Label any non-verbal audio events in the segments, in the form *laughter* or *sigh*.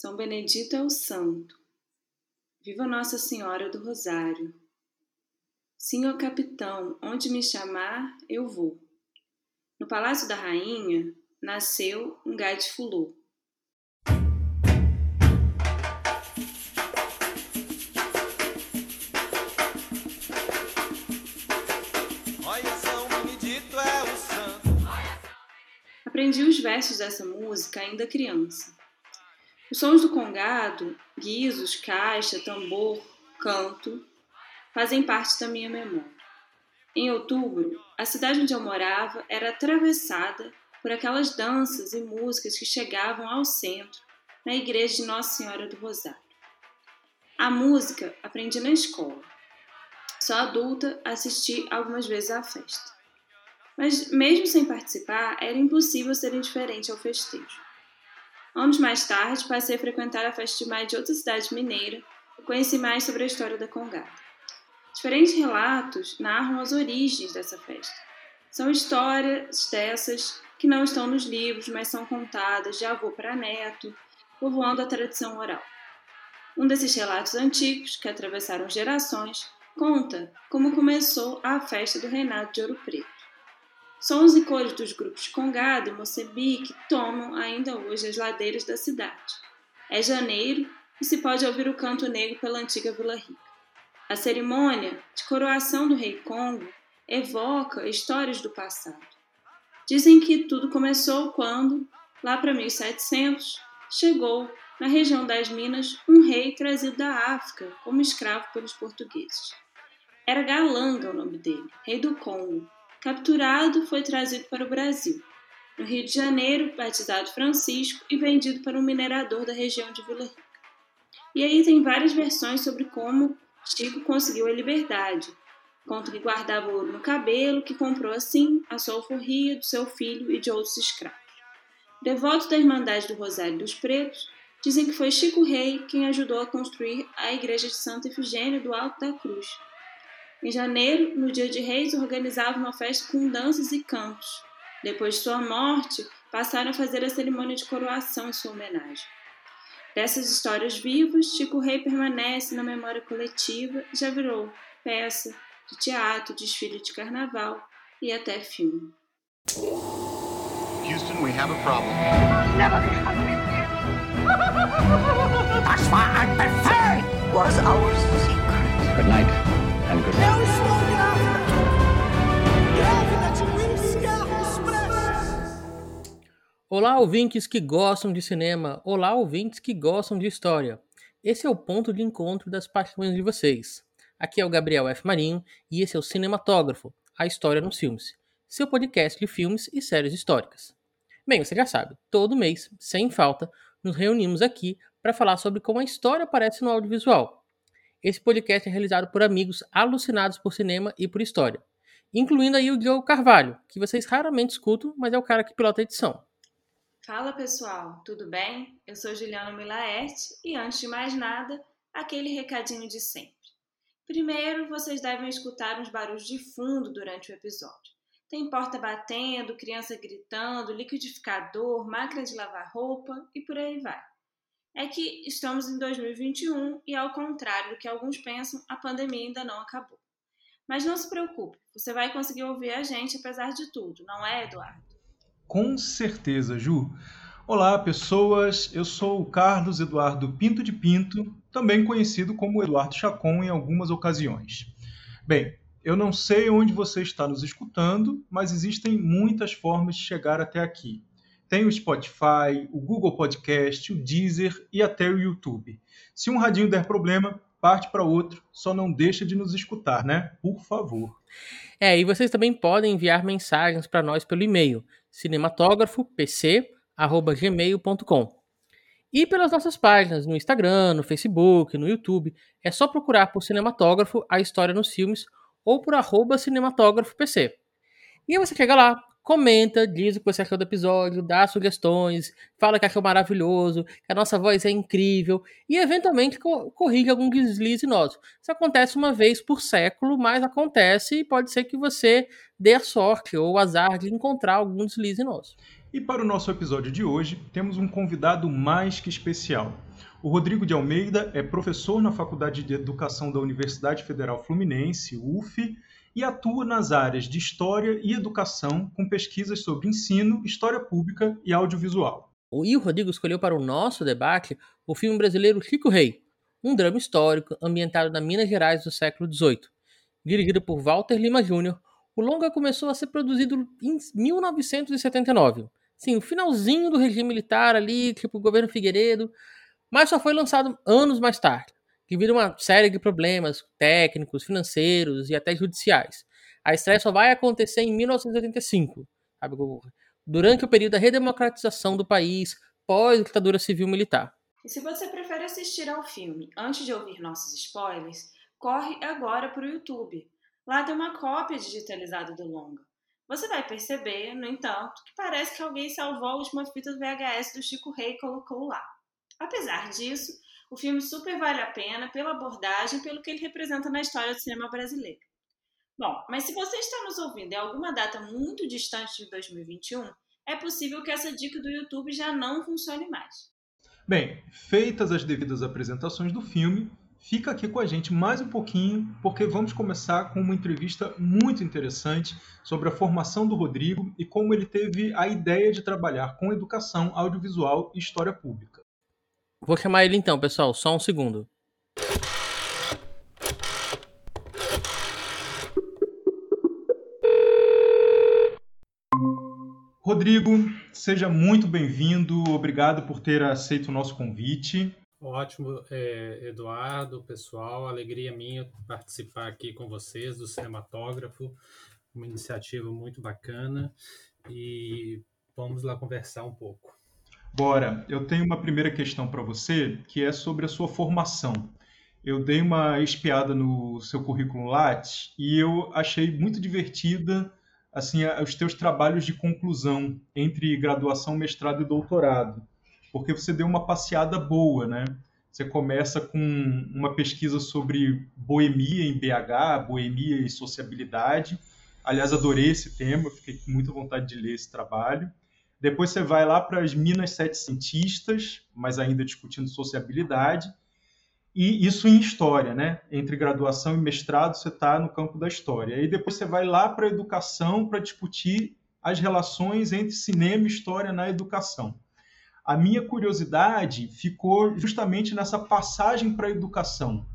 São Benedito é o santo. Viva Nossa Senhora do Rosário. Senhor capitão, onde me chamar, eu vou. No Palácio da Rainha nasceu um gade fulô. Aprendi os versos dessa música ainda criança. Os sons do congado, guizos, caixa, tambor, canto, fazem parte da minha memória. Em outubro, a cidade onde eu morava era atravessada por aquelas danças e músicas que chegavam ao centro, na igreja de Nossa Senhora do Rosário. A música aprendi na escola. Só adulta assisti algumas vezes à festa. Mas, mesmo sem participar, era impossível ser indiferente ao festejo. Anos mais tarde, passei a frequentar a festa de maio de outra cidade mineira e conheci mais sobre a história da Congada. Diferentes relatos narram as origens dessa festa. São histórias dessas que não estão nos livros, mas são contadas de avô para neto, povoando a tradição oral. Um desses relatos antigos, que atravessaram gerações, conta como começou a festa do reinado de Ouro Preto. Sons e cores dos grupos Congado e Moçambique tomam ainda hoje as ladeiras da cidade. É janeiro e se pode ouvir o canto negro pela antiga Vila Rica. A cerimônia de coroação do rei Congo evoca histórias do passado. Dizem que tudo começou quando, lá para 1700, chegou na região das Minas um rei trazido da África como escravo pelos portugueses. Era Galanga o nome dele, rei do Congo, Capturado, foi trazido para o Brasil. No Rio de Janeiro, batizado Francisco e vendido para um minerador da região de Vila Rica. E aí tem várias versões sobre como Chico conseguiu a liberdade. Conta que guardava ouro no cabelo, que comprou assim a sua alforria do seu filho e de outros escravos. Devoto da Irmandade do Rosário dos Pretos, dizem que foi Chico Rei quem ajudou a construir a igreja de Santa Efigênia do Alto da Cruz, em janeiro, no dia de Reis, organizava uma festa com danças e cantos. Depois de sua morte, passaram a fazer a cerimônia de coroação em sua homenagem. Dessas histórias vivas, Chico Rei permanece na memória coletiva e já virou peça de teatro, desfile de carnaval e até filme. Houston, we have a problem. Never That's why I prefer was our secret. Good night. De Whisky Express! Olá, ouvintes que gostam de cinema. Olá, ouvintes que gostam de história. Esse é o ponto de encontro das paixões de vocês. Aqui é o Gabriel F. Marinho e esse é o Cinematógrafo, a história nos filmes, seu podcast de filmes e séries históricas. Bem, você já sabe, todo mês, sem falta, nos reunimos aqui para falar sobre como a história aparece no audiovisual esse podcast é realizado por amigos alucinados por cinema e por história, incluindo aí o Diogo Carvalho, que vocês raramente escutam, mas é o cara que pilota a edição. Fala pessoal, tudo bem? Eu sou Juliana Milaerte e antes de mais nada, aquele recadinho de sempre. Primeiro, vocês devem escutar uns barulhos de fundo durante o episódio. Tem porta batendo, criança gritando, liquidificador, máquina de lavar roupa e por aí vai é que estamos em 2021 e, ao contrário do que alguns pensam, a pandemia ainda não acabou. Mas não se preocupe, você vai conseguir ouvir a gente apesar de tudo, não é, Eduardo? Com certeza, Ju. Olá, pessoas. Eu sou o Carlos Eduardo Pinto de Pinto, também conhecido como Eduardo Chacon em algumas ocasiões. Bem, eu não sei onde você está nos escutando, mas existem muitas formas de chegar até aqui. Tem o Spotify, o Google Podcast, o Deezer e até o YouTube. Se um radinho der problema, parte para outro, só não deixa de nos escutar, né? Por favor. É, e vocês também podem enviar mensagens para nós pelo e-mail cinematógrafopc@gmail.com. E pelas nossas páginas no Instagram, no Facebook, no YouTube, é só procurar por Cinematógrafo a história nos filmes ou por arroba cinematógrafopc. E aí você chega lá, comenta, diz o que você achou do episódio, dá sugestões, fala que achou maravilhoso, que a nossa voz é incrível e eventualmente co corrige algum deslize nosso. Isso acontece uma vez por século, mas acontece e pode ser que você dê a sorte ou o azar de encontrar algum deslize nosso. E para o nosso episódio de hoje, temos um convidado mais que especial. O Rodrigo de Almeida é professor na Faculdade de Educação da Universidade Federal Fluminense, UF, e atua nas áreas de História e Educação, com pesquisas sobre ensino, história pública e audiovisual. E o Rodrigo escolheu para o nosso debate o filme brasileiro Chico Rei, um drama histórico ambientado na Minas Gerais do século XVIII. Dirigido por Walter Lima Jr., o longa começou a ser produzido em 1979. Sim, o finalzinho do regime militar ali, tipo o governo Figueiredo, mas só foi lançado anos mais tarde, devido a uma série de problemas técnicos, financeiros e até judiciais. A estreia só vai acontecer em 1985, sabe? durante o período da redemocratização do país pós-ditadura civil-militar. E se você prefere assistir ao filme antes de ouvir nossos spoilers, corre agora para o YouTube. Lá tem uma cópia digitalizada do longa. Você vai perceber, no entanto, que parece que alguém salvou a última fita do VHS do Chico Rei e colocou lá. Apesar disso, o filme super vale a pena pela abordagem pelo que ele representa na história do cinema brasileiro. Bom, mas se você está nos ouvindo em alguma data muito distante de 2021, é possível que essa dica do YouTube já não funcione mais. Bem, feitas as devidas apresentações do filme, fica aqui com a gente mais um pouquinho, porque vamos começar com uma entrevista muito interessante sobre a formação do Rodrigo e como ele teve a ideia de trabalhar com educação audiovisual e história pública. Vou chamar ele então, pessoal, só um segundo. Rodrigo, seja muito bem-vindo. Obrigado por ter aceito o nosso convite. Ótimo, é, Eduardo, pessoal. Alegria minha participar aqui com vocês do Cinematógrafo. Uma iniciativa muito bacana. E vamos lá conversar um pouco. Bora, eu tenho uma primeira questão para você, que é sobre a sua formação. Eu dei uma espiada no seu currículo Lattes e eu achei muito divertida assim os teus trabalhos de conclusão entre graduação, mestrado e doutorado, porque você deu uma passeada boa, né? Você começa com uma pesquisa sobre boemia em BH, boemia e sociabilidade. Aliás, adorei esse tema, fiquei com muita vontade de ler esse trabalho. Depois você vai lá para as Minas Setecentistas, mas ainda discutindo sociabilidade. E isso em história, né? Entre graduação e mestrado, você está no campo da história. E depois você vai lá para a educação para discutir as relações entre cinema e história na educação. A minha curiosidade ficou justamente nessa passagem para a educação.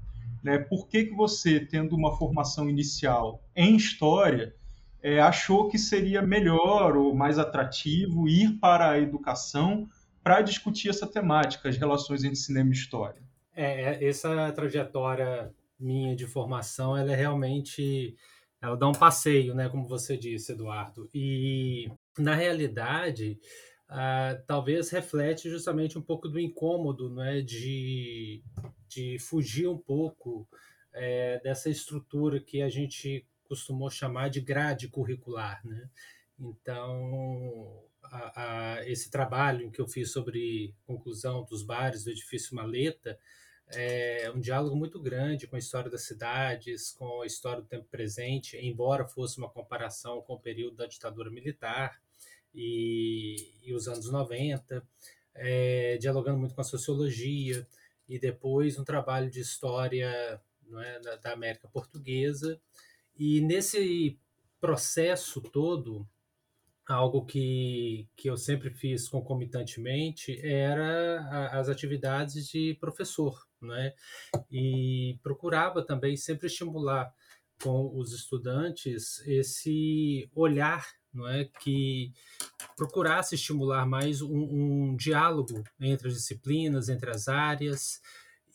Né? Por que, que você, tendo uma formação inicial em história, é, achou que seria melhor ou mais atrativo ir para a educação para discutir essa temática, as relações entre cinema e história. É, é, essa trajetória minha de formação, ela é realmente, ela dá um passeio, né, como você disse, Eduardo. E na realidade, talvez reflete justamente um pouco do incômodo, né, de, de fugir um pouco é, dessa estrutura que a gente costumou chamar de grade curricular, né? Então, a, a, esse trabalho que eu fiz sobre conclusão dos bares do edifício Maleta é um diálogo muito grande com a história das cidades, com a história do tempo presente, embora fosse uma comparação com o período da ditadura militar e, e os anos 90, é, dialogando muito com a sociologia, e depois um trabalho de história é, da, da América Portuguesa, e nesse processo todo, algo que, que eu sempre fiz concomitantemente era a, as atividades de professor, né? E procurava também sempre estimular com os estudantes esse olhar, não é, que procurasse estimular mais um, um diálogo entre as disciplinas, entre as áreas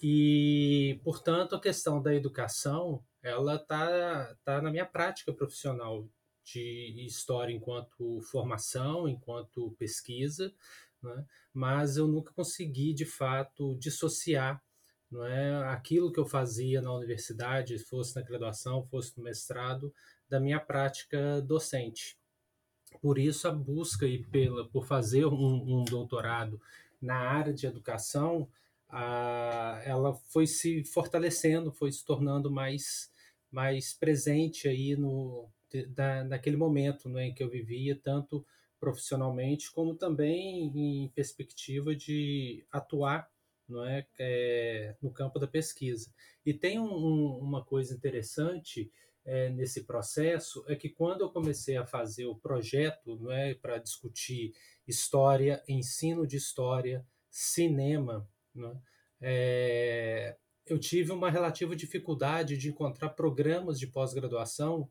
e, portanto, a questão da educação ela tá, tá na minha prática profissional de história enquanto formação, enquanto pesquisa, né? mas eu nunca consegui de fato dissociar não é aquilo que eu fazia na universidade, fosse na graduação, fosse no mestrado, da minha prática docente. Por isso a busca e pela por fazer um, um doutorado na área de educação a, ela foi se fortalecendo, foi se tornando mais, mais presente aí no, da, naquele momento né, em que eu vivia, tanto profissionalmente como também em perspectiva de atuar não é, é no campo da pesquisa. E tem um, um, uma coisa interessante é, nesse processo é que quando eu comecei a fazer o projeto, não é, para discutir história, ensino de história, cinema, não é, é, eu tive uma relativa dificuldade de encontrar programas de pós-graduação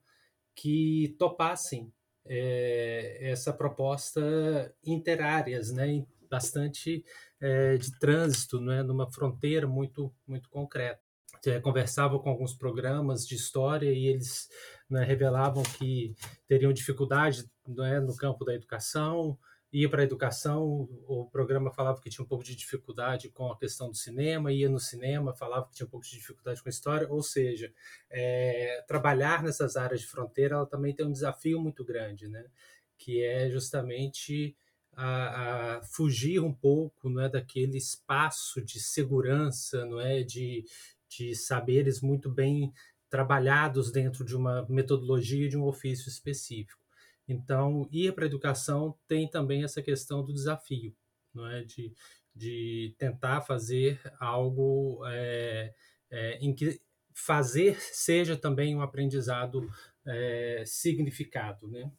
que topassem é, essa proposta interáreas, né, bastante é, de trânsito, né, numa fronteira muito muito concreta. É, conversava com alguns programas de história e eles né, revelavam que teriam dificuldade né, no campo da educação, ia para a educação, o programa falava que tinha um pouco de dificuldade com a questão do cinema, ia no cinema, falava que tinha um pouco de dificuldade com a história, ou seja, é, trabalhar nessas áreas de fronteira ela também tem um desafio muito grande, né? que é justamente a, a fugir um pouco não é, daquele espaço de segurança, não é, de, de saberes muito bem trabalhados dentro de uma metodologia de um ofício específico. Então, ir para a educação tem também essa questão do desafio, não é? de, de tentar fazer algo é, é, em que fazer seja também um aprendizado é, significado. Né?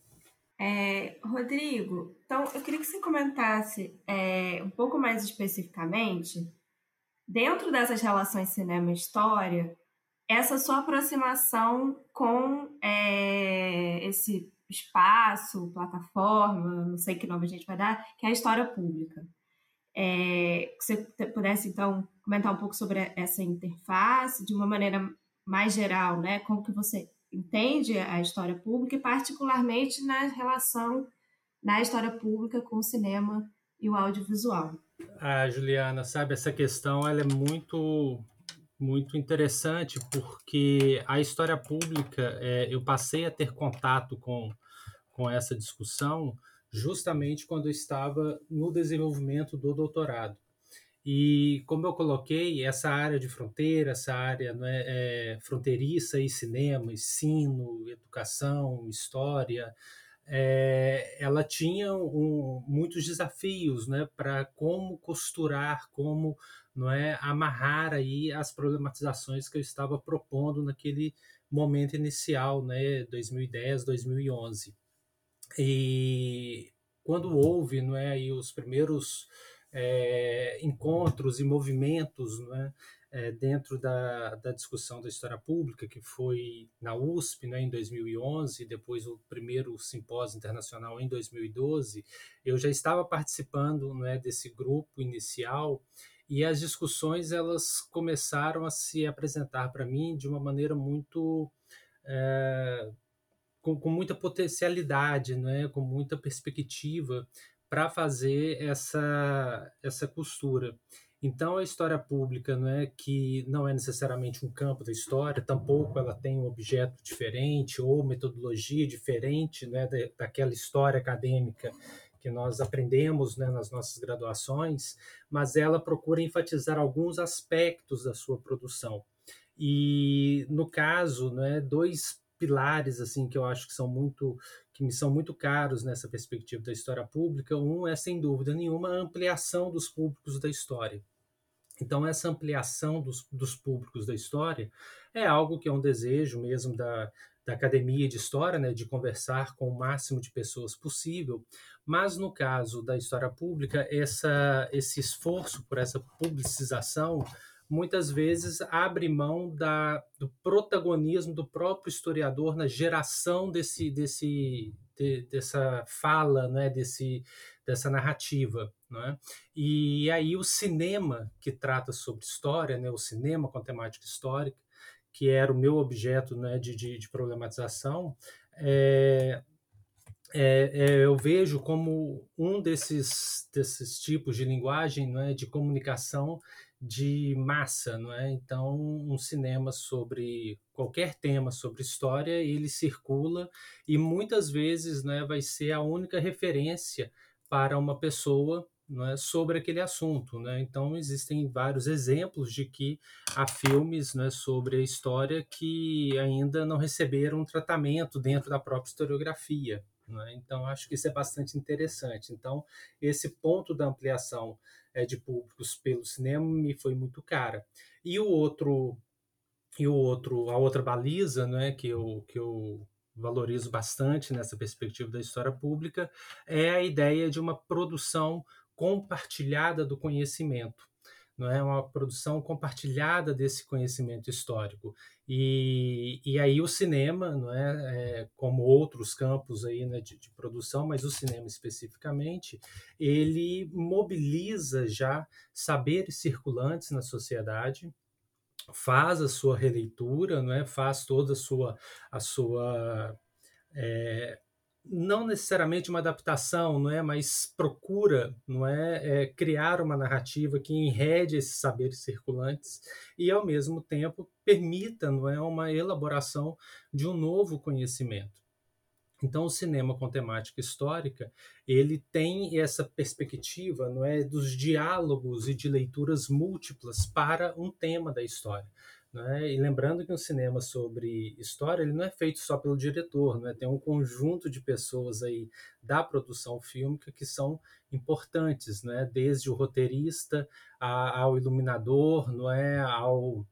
É, Rodrigo, então eu queria que você comentasse um pouco mais especificamente, dentro dessas relações cinema e história, essa sua aproximação com esse espaço, plataforma, não sei que nome a gente vai dar, que é a história pública. É, você pudesse, então, comentar um pouco sobre essa interface, de uma maneira mais geral, né? Como que você entende a história pública, e particularmente na relação na história pública com o cinema e o audiovisual. Ah, Juliana, sabe, essa questão ela é muito muito interessante porque a história pública é, eu passei a ter contato com com essa discussão justamente quando eu estava no desenvolvimento do doutorado. E como eu coloquei, essa área de fronteira, essa área é, é, fronteiriça e cinema, ensino, educação, história, é, ela tinha um, muitos desafios né, para como costurar, como não é, amarrar aí as problematizações que eu estava propondo naquele momento inicial, né, 2010, 2011. E quando houve não é, aí os primeiros é, encontros e movimentos não é, é, dentro da, da discussão da história pública, que foi na USP né, em 2011, depois o primeiro simpósio internacional em 2012, eu já estava participando né, desse grupo inicial e as discussões elas começaram a se apresentar para mim de uma maneira muito é, com, com muita potencialidade, né? com muita perspectiva para fazer essa, essa costura. Então, a história pública não é que não é necessariamente um campo da história, tampouco ela tem um objeto diferente ou metodologia diferente né, daquela história acadêmica que nós aprendemos né, nas nossas graduações, mas ela procura enfatizar alguns aspectos da sua produção. E, no caso, né, dois pilares assim que eu acho que são muito que me são muito caros nessa perspectiva da história pública. Um é sem dúvida nenhuma a ampliação dos públicos da história. Então essa ampliação dos, dos públicos da história é algo que é um desejo mesmo da, da academia de história, né, de conversar com o máximo de pessoas possível. Mas no caso da história pública, essa, esse esforço por essa publicização muitas vezes abre mão da, do protagonismo do próprio historiador na geração desse, desse, de, dessa fala, né, desse, dessa narrativa. Né? E aí o cinema que trata sobre história, né, o cinema com temática histórica, que era o meu objeto né, de, de, de problematização, é, é, é, eu vejo como um desses, desses tipos de linguagem, né, de comunicação de massa, não é? Então, um cinema sobre qualquer tema sobre história, ele circula e muitas vezes, né, vai ser a única referência para uma pessoa não é, sobre aquele assunto. Né? Então, existem vários exemplos de que há filmes né, sobre a história que ainda não receberam tratamento dentro da própria historiografia. Né? Então, acho que isso é bastante interessante. Então, esse ponto da ampliação é, de públicos pelo cinema me foi muito cara. E o outro e o outro a outra baliza, né, que eu que eu valorizo bastante nessa perspectiva da história pública é a ideia de uma produção compartilhada do conhecimento não é? Uma produção compartilhada desse conhecimento histórico. E, e aí o cinema não é, é como outros campos aí né, de, de, produção mas o cinema especificamente ele mobiliza já saberes circulantes na sociedade faz a sua releitura não é? Faz toda a sua a sua é, não necessariamente uma adaptação, não é, mas procura, não é, é, criar uma narrativa que enrede esses saberes circulantes e ao mesmo tempo permita, não é, uma elaboração de um novo conhecimento. Então, o cinema com temática histórica, ele tem essa perspectiva, não é, dos diálogos e de leituras múltiplas para um tema da história. Né? E lembrando que um cinema sobre história ele não é feito só pelo diretor, né? tem um conjunto de pessoas aí da produção fílmica que são importantes, né? desde o roteirista a, ao iluminador, não é? ao,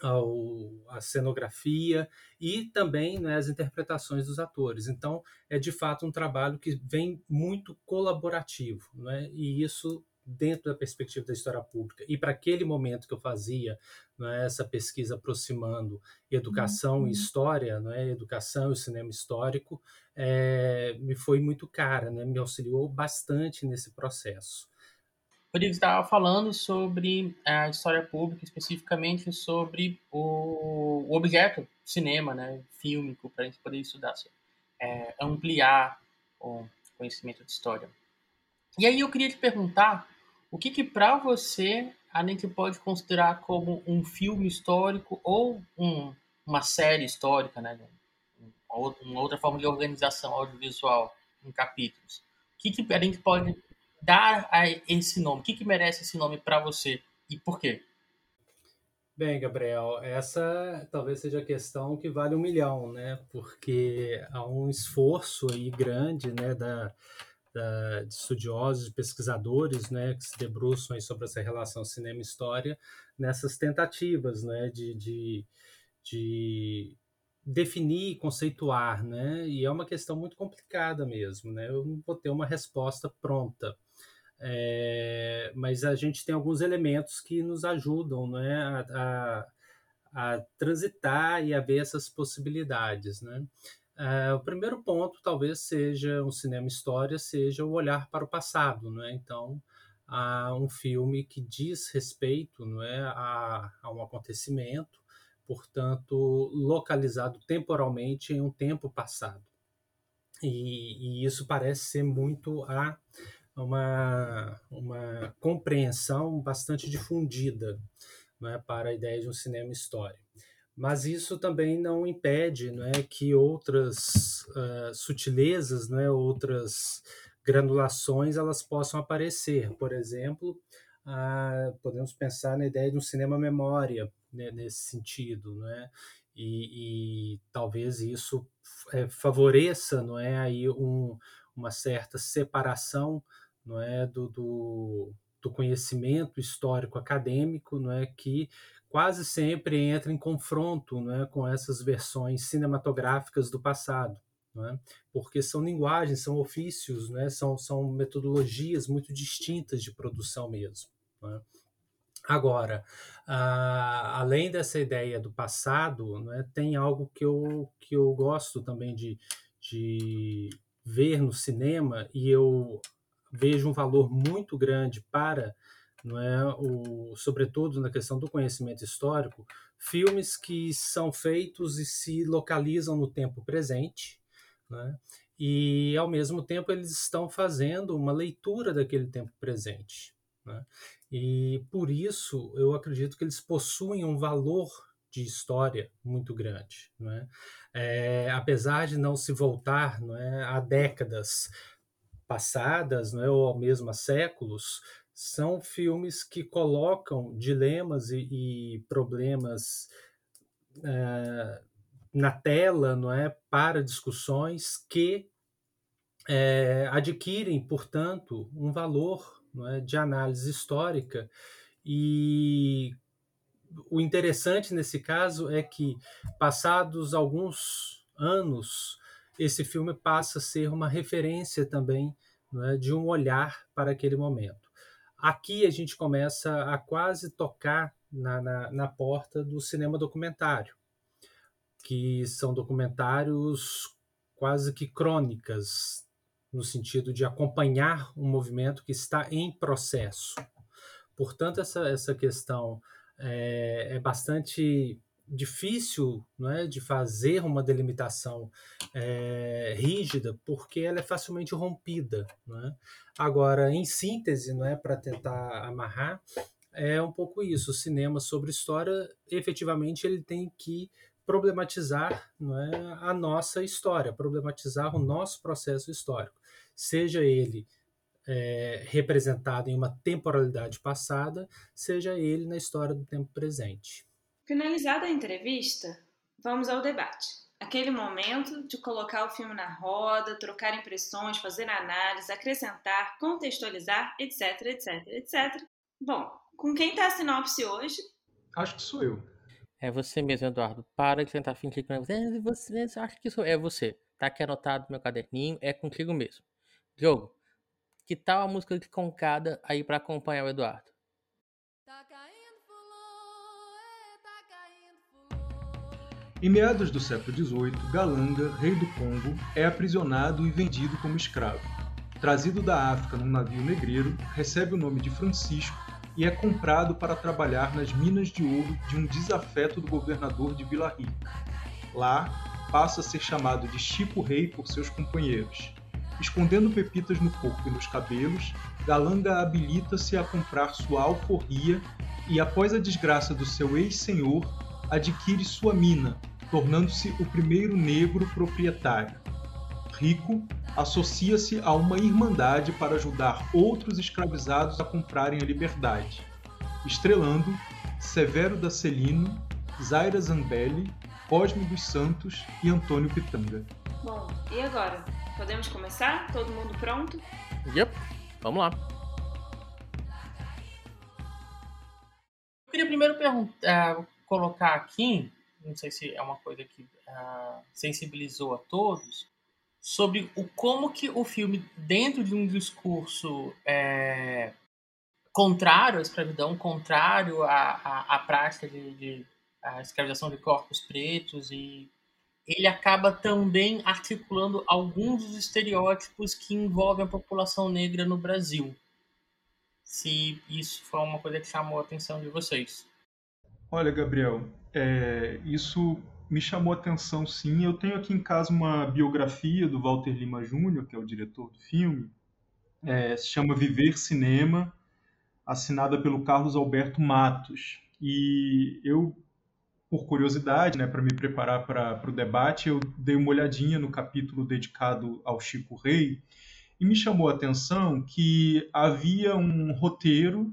ao a cenografia e também né, as interpretações dos atores. Então é de fato um trabalho que vem muito colaborativo, né? e isso dentro da perspectiva da história pública e para aquele momento que eu fazia é, essa pesquisa aproximando educação uhum. e história, é, educação e cinema histórico, é, me foi muito cara, né, me auxiliou bastante nesse processo. Rodrigo estava falando sobre a história pública, especificamente sobre o, o objeto cinema, né, fílmico, para a gente poder estudar, é, ampliar o conhecimento de história. E aí eu queria te perguntar o que, que para você a gente pode considerar como um filme histórico ou um, uma série histórica, né? Uma outra forma de organização audiovisual em capítulos. O que, que a gente pode dar a esse nome? O que, que merece esse nome para você e por quê? Bem, Gabriel, essa talvez seja a questão que vale um milhão, né? Porque há um esforço aí grande, né, da, da, de estudiosos e pesquisadores né, que se debruçam sobre essa relação cinema-história nessas tentativas né, de, de, de definir, conceituar, né? E é uma questão muito complicada mesmo, né? Eu não vou ter uma resposta pronta, é, mas a gente tem alguns elementos que nos ajudam, né? A, a, a transitar e a ver essas possibilidades, né? Uh, o primeiro ponto talvez seja um cinema história, seja o olhar para o passado, não é? Então, há um filme que diz respeito, não é, a, a um acontecimento, portanto, localizado temporalmente em um tempo passado. E, e isso parece ser muito a uma, uma compreensão bastante difundida é, para a ideia de um cinema história mas isso também não impede não é, que outras uh, sutilezas, não é, outras granulações elas possam aparecer. Por exemplo, podemos pensar na ideia de um cinema memória né, nesse sentido, não é? E, e talvez isso é, favoreça, não é, aí um, uma certa separação, não é, do, do, do conhecimento histórico acadêmico, não é, que quase sempre entra em confronto né, com essas versões cinematográficas do passado, né, porque são linguagens, são ofícios, né, são, são metodologias muito distintas de produção mesmo. Né. Agora, além dessa ideia do passado, tem algo que eu, que eu gosto também de, de ver no cinema e eu vejo um valor muito grande para não é o sobretudo na questão do conhecimento histórico, filmes que são feitos e se localizam no tempo presente, né? e ao mesmo tempo eles estão fazendo uma leitura daquele tempo presente. Né? E por isso eu acredito que eles possuem um valor de história muito grande. Né? É, apesar de não se voltar não é, a décadas passadas, não é, ou mesmo a séculos, são filmes que colocam dilemas e, e problemas é, na tela, não é, para discussões que é, adquirem, portanto, um valor é, de análise histórica e o interessante nesse caso é que, passados alguns anos, esse filme passa a ser uma referência também é, de um olhar para aquele momento. Aqui a gente começa a quase tocar na, na, na porta do cinema documentário, que são documentários quase que crônicas, no sentido de acompanhar um movimento que está em processo. Portanto, essa, essa questão é, é bastante difícil é, de fazer uma delimitação é, rígida, porque ela é facilmente rompida. É? Agora, em síntese, não é para tentar amarrar, é um pouco isso. O cinema sobre história, efetivamente, ele tem que problematizar não é, a nossa história, problematizar o nosso processo histórico, seja ele é, representado em uma temporalidade passada, seja ele na história do tempo presente. Finalizada a entrevista, vamos ao debate. Aquele momento de colocar o filme na roda, trocar impressões, fazer análise, acrescentar, contextualizar, etc, etc, etc. Bom, com quem está a sinopse hoje? Acho que sou eu. É você mesmo, Eduardo. Para de tentar fingir que não é você. Você acha que sou é você. Tá aqui anotado no meu caderninho, é contigo mesmo. Diogo, que tal a música de Concada aí para acompanhar o Eduardo? Em meados do século XVIII, Galanga, rei do Congo, é aprisionado e vendido como escravo. Trazido da África num navio negreiro, recebe o nome de Francisco e é comprado para trabalhar nas minas de ouro de um desafeto do governador de Vila Rica. Lá, passa a ser chamado de Chico Rei por seus companheiros. Escondendo pepitas no corpo e nos cabelos, Galanga habilita-se a comprar sua alforria e, após a desgraça do seu ex-senhor, adquire sua mina, tornando-se o primeiro negro proprietário. Rico, associa-se a uma irmandade para ajudar outros escravizados a comprarem a liberdade, estrelando Severo da Celino, Zaira Zambelli, Cosme dos Santos e Antônio Pitanga. Bom, e agora? Podemos começar? Todo mundo pronto? Yep, vamos lá. Eu queria primeiro perguntar, colocar aqui, não sei se é uma coisa que uh, sensibilizou a todos, sobre o como que o filme, dentro de um discurso é, contrário à escravidão, contrário à, à, à prática de, de a escravização de corpos pretos e ele acaba também articulando alguns dos estereótipos que envolvem a população negra no Brasil. Se isso foi uma coisa que chamou a atenção de vocês. Olha, Gabriel, é, isso me chamou a atenção sim. Eu tenho aqui em casa uma biografia do Walter Lima Júnior, que é o diretor do filme, é, se chama Viver Cinema, assinada pelo Carlos Alberto Matos. E eu, por curiosidade, né, para me preparar para o debate, eu dei uma olhadinha no capítulo dedicado ao Chico Rei e me chamou a atenção que havia um roteiro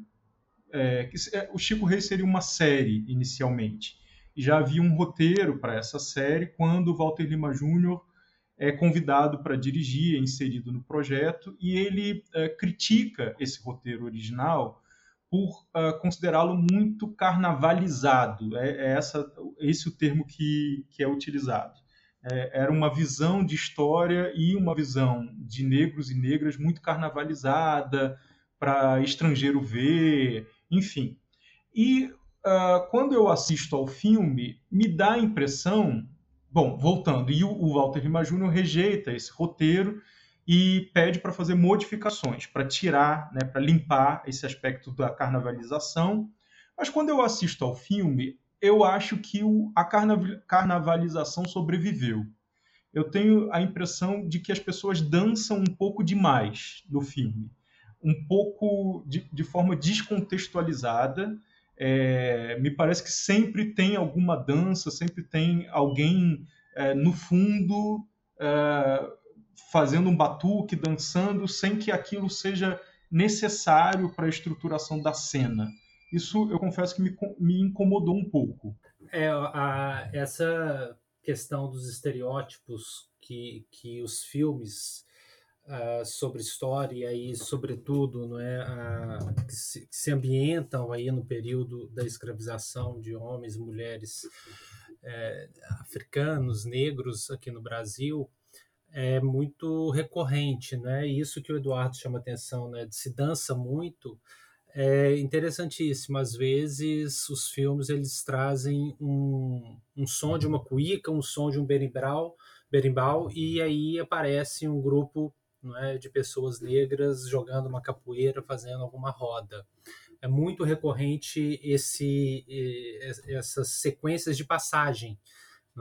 é, que é, o Chico Rei seria uma série inicialmente. E já havia um roteiro para essa série quando Walter Lima Júnior é convidado para dirigir, é inserido no projeto, e ele é, critica esse roteiro original por uh, considerá-lo muito carnavalizado. É, é essa, esse o termo que, que é utilizado. É, era uma visão de história e uma visão de negros e negras muito carnavalizada, para estrangeiro ver, enfim. E uh, quando eu assisto ao filme, me dá a impressão. Bom, voltando, e o, o Walter Lima Jr. rejeita esse roteiro e pede para fazer modificações, para tirar, né, para limpar esse aspecto da carnavalização. Mas quando eu assisto ao filme, eu acho que o, a carnavalização sobreviveu. Eu tenho a impressão de que as pessoas dançam um pouco demais no filme um pouco de, de forma descontextualizada. É, me parece que sempre tem alguma dança, sempre tem alguém é, no fundo é, fazendo um batuque, dançando, sem que aquilo seja necessário para a estruturação da cena. Isso eu confesso que me, me incomodou um pouco. É, a, essa questão dos estereótipos que, que os filmes uh, sobre história e, sobretudo, não é, uh, que, se, que, se, ambientam aí no período da escravização de homens e mulheres é, africanos, negros aqui no Brasil, é muito recorrente, né? Isso que o Eduardo chama atenção, né? Se dança muito, é interessantíssimo. Às vezes os filmes eles trazem um, um som de uma cuíca, um som de um berimbau, berimbau e aí aparece um grupo é, de pessoas negras jogando uma capoeira, fazendo alguma roda. É muito recorrente esse, essas sequências de passagem.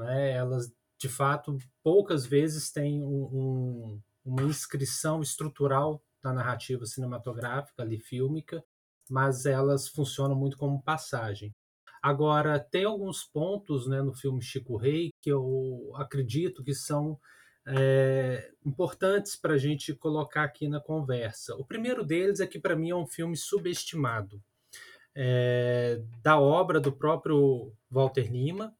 É? Elas, de fato, poucas vezes têm um, um, uma inscrição estrutural na narrativa cinematográfica, ali fílmica, mas elas funcionam muito como passagem. Agora, tem alguns pontos né, no filme Chico Rei que eu acredito que são é, importantes para a gente colocar aqui na conversa. O primeiro deles é que, para mim, é um filme subestimado. É, da obra do próprio Walter Lima,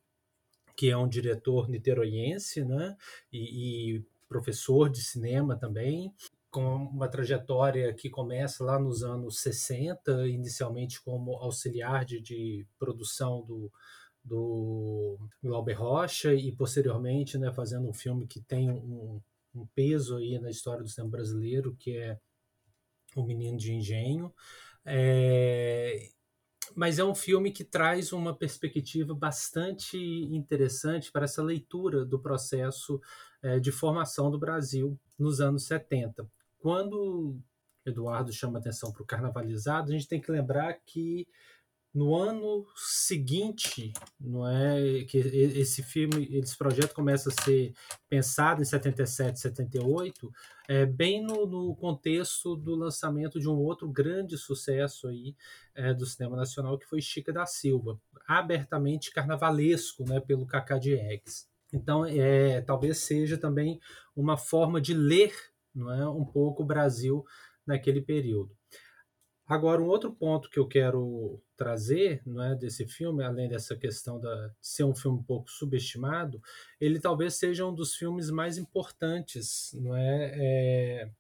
que é um diretor niteroiense né, e, e professor de cinema também, com uma trajetória que começa lá nos anos 60, inicialmente como auxiliar de, de produção do, do Glauber Rocha e posteriormente né, fazendo um filme que tem um, um peso aí na história do cinema brasileiro, que é O Menino de Engenho. É, mas é um filme que traz uma perspectiva bastante interessante para essa leitura do processo é, de formação do Brasil nos anos 70. Quando Eduardo chama atenção para o carnavalizado, a gente tem que lembrar que no ano seguinte, não é que esse filme, esse projeto começa a ser pensado em 77, 78, é bem no, no contexto do lançamento de um outro grande sucesso aí é, do cinema nacional que foi Chica da Silva, abertamente carnavalesco, né, pelo Cacá Diegues. Então, é, talvez seja também uma forma de ler, não é, um pouco o Brasil naquele período. Agora, um outro ponto que eu quero trazer não é, desse filme, além dessa questão de ser um filme um pouco subestimado, ele talvez seja um dos filmes mais importantes não é, é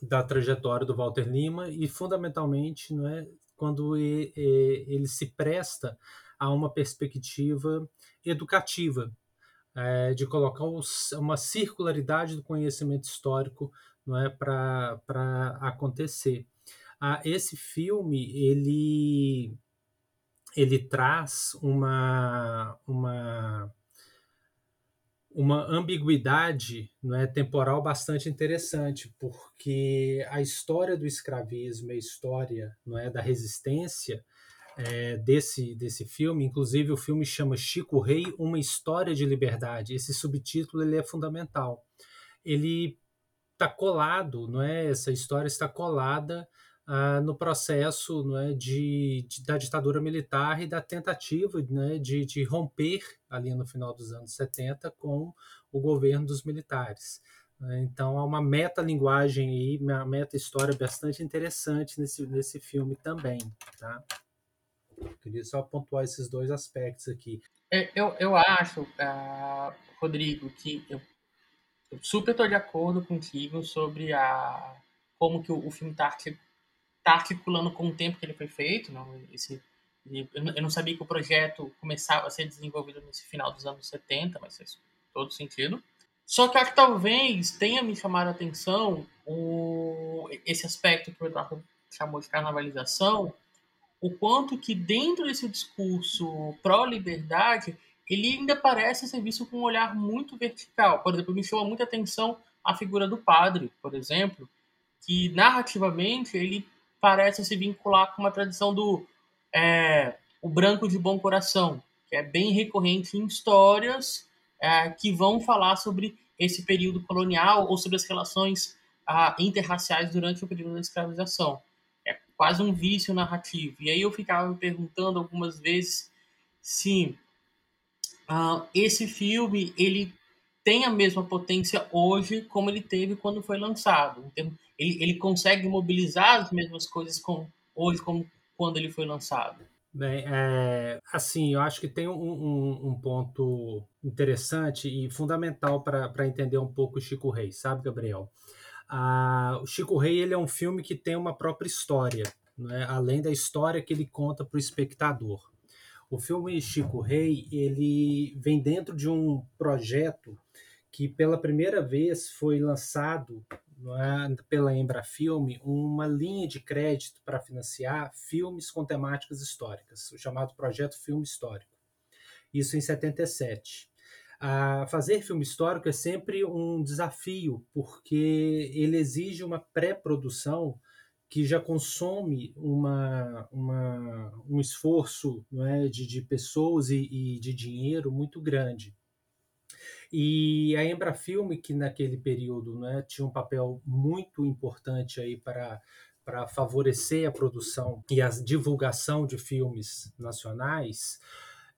da trajetória do Walter Lima e, fundamentalmente, não é, quando ele, ele se presta a uma perspectiva educativa, é, de colocar uma circularidade do conhecimento histórico não é, para acontecer ah, esse filme ele ele traz uma uma uma ambiguidade não é temporal bastante interessante porque a história do escravismo a história não é da resistência é, desse desse filme inclusive o filme chama Chico Rei uma história de liberdade. Esse subtítulo ele é fundamental. Ele está colado não é essa história está colada ah, no processo né, de, de, da ditadura militar e da tentativa né, de, de, romper, ali no final dos anos 70, com o governo dos militares. Então, há uma metalinguagem aí, uma meta-história bastante interessante nesse, nesse filme também. Tá? queria só pontuar esses dois aspectos aqui. É, eu, eu acho, uh, Rodrigo, que eu, eu super estou de acordo contigo sobre a, como que o, o filme está está articulando com o tempo que ele foi feito. Não? Esse, eu não sabia que o projeto começava a ser desenvolvido nesse final dos anos 70, mas faz todo sentido. Só que que talvez tenha me chamado a atenção o, esse aspecto que o Eduardo chamou de carnavalização, o quanto que dentro desse discurso pró-liberdade ele ainda parece ser visto com um olhar muito vertical. Por exemplo, me chama muita atenção a figura do padre, por exemplo, que narrativamente ele parece se vincular com uma tradição do é, o branco de bom coração, que é bem recorrente em histórias é, que vão falar sobre esse período colonial ou sobre as relações ah, interraciais durante o período da escravização. É quase um vício narrativo. E aí eu ficava me perguntando algumas vezes se ah, esse filme ele tem a mesma potência hoje como ele teve quando foi lançado. Ele, ele consegue mobilizar as mesmas coisas com, hoje como quando ele foi lançado. Bem, é, assim, eu acho que tem um, um, um ponto interessante e fundamental para entender um pouco o Chico Reis, sabe, Gabriel? Ah, o Chico Rei ele é um filme que tem uma própria história, né? além da história que ele conta para o espectador. O filme Chico Rei ele vem dentro de um projeto que pela primeira vez foi lançado é, pela Embrafilme uma linha de crédito para financiar filmes com temáticas históricas, o chamado Projeto Filme Histórico. Isso em 77. A fazer filme histórico é sempre um desafio, porque ele exige uma pré-produção que já consome uma, uma, um esforço não é, de, de pessoas e, e de dinheiro muito grande. E a Embrafilme, que naquele período né, tinha um papel muito importante aí para, para favorecer a produção e a divulgação de filmes nacionais,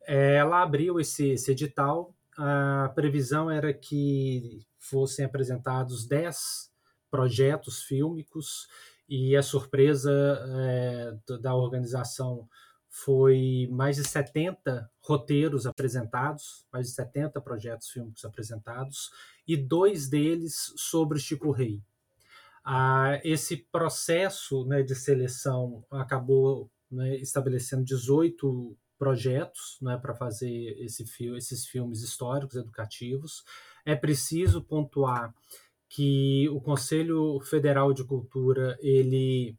ela abriu esse, esse edital. A previsão era que fossem apresentados 10 projetos fílmicos e a surpresa é, da organização foi mais de 70 roteiros apresentados, mais de 70 projetos fílmicos apresentados, e dois deles sobre Chico Rei. Ah, esse processo né, de seleção acabou né, estabelecendo 18 projetos né, para fazer esse, esses filmes históricos educativos. É preciso pontuar que o Conselho Federal de Cultura ele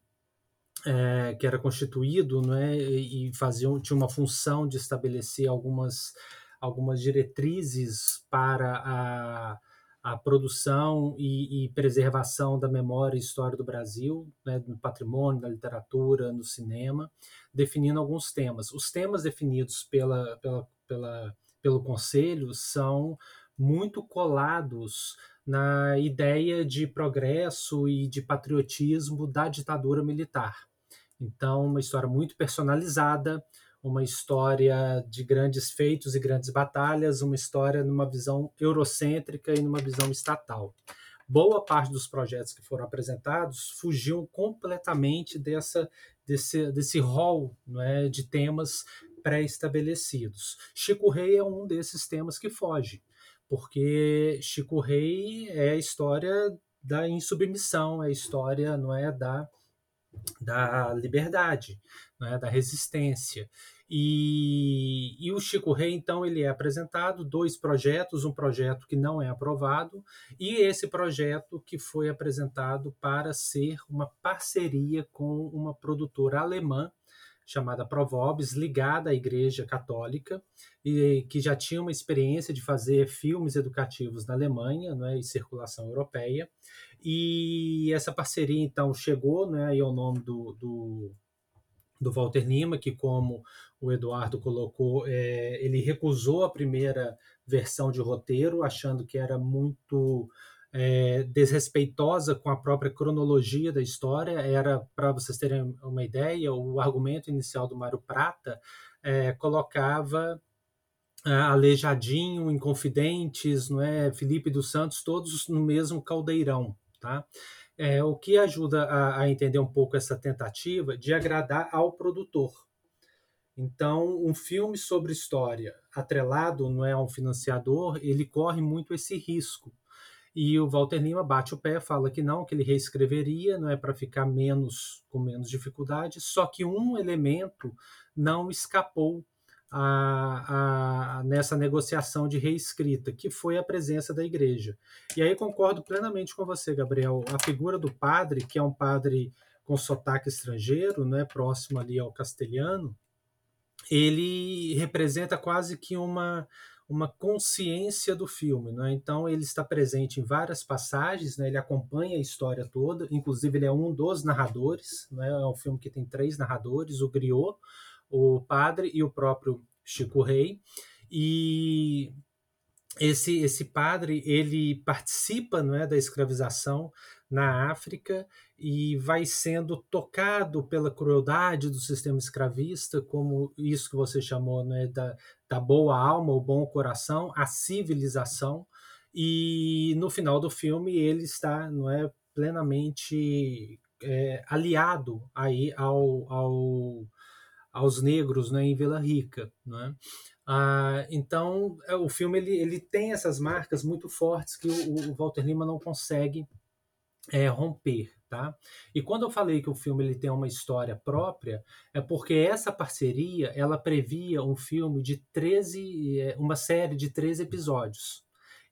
é, que era constituído né, e fazia, tinha uma função de estabelecer algumas, algumas diretrizes para a, a produção e, e, preservação da memória e história do Brasil, né, no patrimônio, da literatura, no cinema, definindo alguns temas. Os temas definidos pela, pela, pela, pelo Conselho são muito colados na ideia de progresso e de patriotismo da ditadura militar. Então, uma história muito personalizada, uma história de grandes feitos e grandes batalhas, uma história numa visão eurocêntrica e numa visão estatal. Boa parte dos projetos que foram apresentados fugiam completamente dessa, desse, desse rol é, de temas pré-estabelecidos. Chico Rei é um desses temas que foge, porque Chico Rei é a história da insubmissão, é a história não é da da liberdade, né, da resistência. E, e, o Chico Rei, então, ele é apresentado dois projetos, um projeto que não é aprovado e esse projeto que foi apresentado para ser uma parceria com uma produtora alemã chamada Provobis, ligada à Igreja Católica, e que já tinha uma experiência de fazer filmes educativos na Alemanha né, e circulação europeia. E essa parceria, então, chegou né, aí ao nome do, do, do Walter Lima, que, como o Eduardo colocou, é, ele recusou a primeira versão de roteiro, achando que era muito é, desrespeitosa com a própria cronologia da história. Era, para vocês terem uma ideia, o argumento inicial do Mário Prata é, colocava Aleijadinho, Inconfidentes, não é, Felipe dos Santos, todos no mesmo caldeirão. Tá? É, o que ajuda a, a entender um pouco essa tentativa de agradar ao produtor. Então, um filme sobre história atrelado não é a um financiador, ele corre muito esse risco. E o Walter Lima bate o pé, fala que não, que ele reescreveria, não é para ficar menos com menos dificuldade, só que um elemento não escapou a, a, nessa negociação de reescrita, que foi a presença da igreja. E aí concordo plenamente com você, Gabriel. A figura do padre, que é um padre com sotaque estrangeiro, né, próximo ali ao castelhano, ele representa quase que uma, uma consciência do filme. Né? Então, ele está presente em várias passagens, né? ele acompanha a história toda, inclusive, ele é um dos narradores. Né? É um filme que tem três narradores: o Griot, o padre e o próprio Chico Rei. E esse esse padre ele participa não é da escravização na África e vai sendo tocado pela crueldade do sistema escravista como isso que você chamou né da, da boa alma o bom coração a civilização e no final do filme ele está não é plenamente é, aliado aí ao, ao aos negros né, em Vila Rica. Né? Ah, então, é, o filme ele, ele tem essas marcas muito fortes que o, o Walter Lima não consegue é, romper. Tá? E quando eu falei que o filme ele tem uma história própria, é porque essa parceria ela previa um filme de 13, é, uma série de 13 episódios.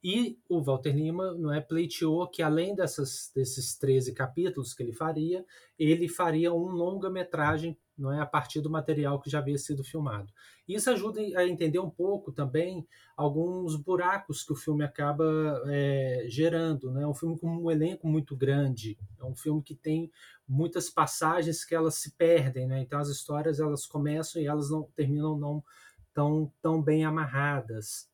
E o Walter Lima não é, pleiteou que, além dessas, desses 13 capítulos que ele faria, ele faria um longa-metragem não é a partir do material que já havia sido filmado. Isso ajuda a entender um pouco também alguns buracos que o filme acaba é, gerando. Né? É um filme com um elenco muito grande, é um filme que tem muitas passagens que elas se perdem, né? então as histórias elas começam e elas não terminam não tão, tão bem amarradas.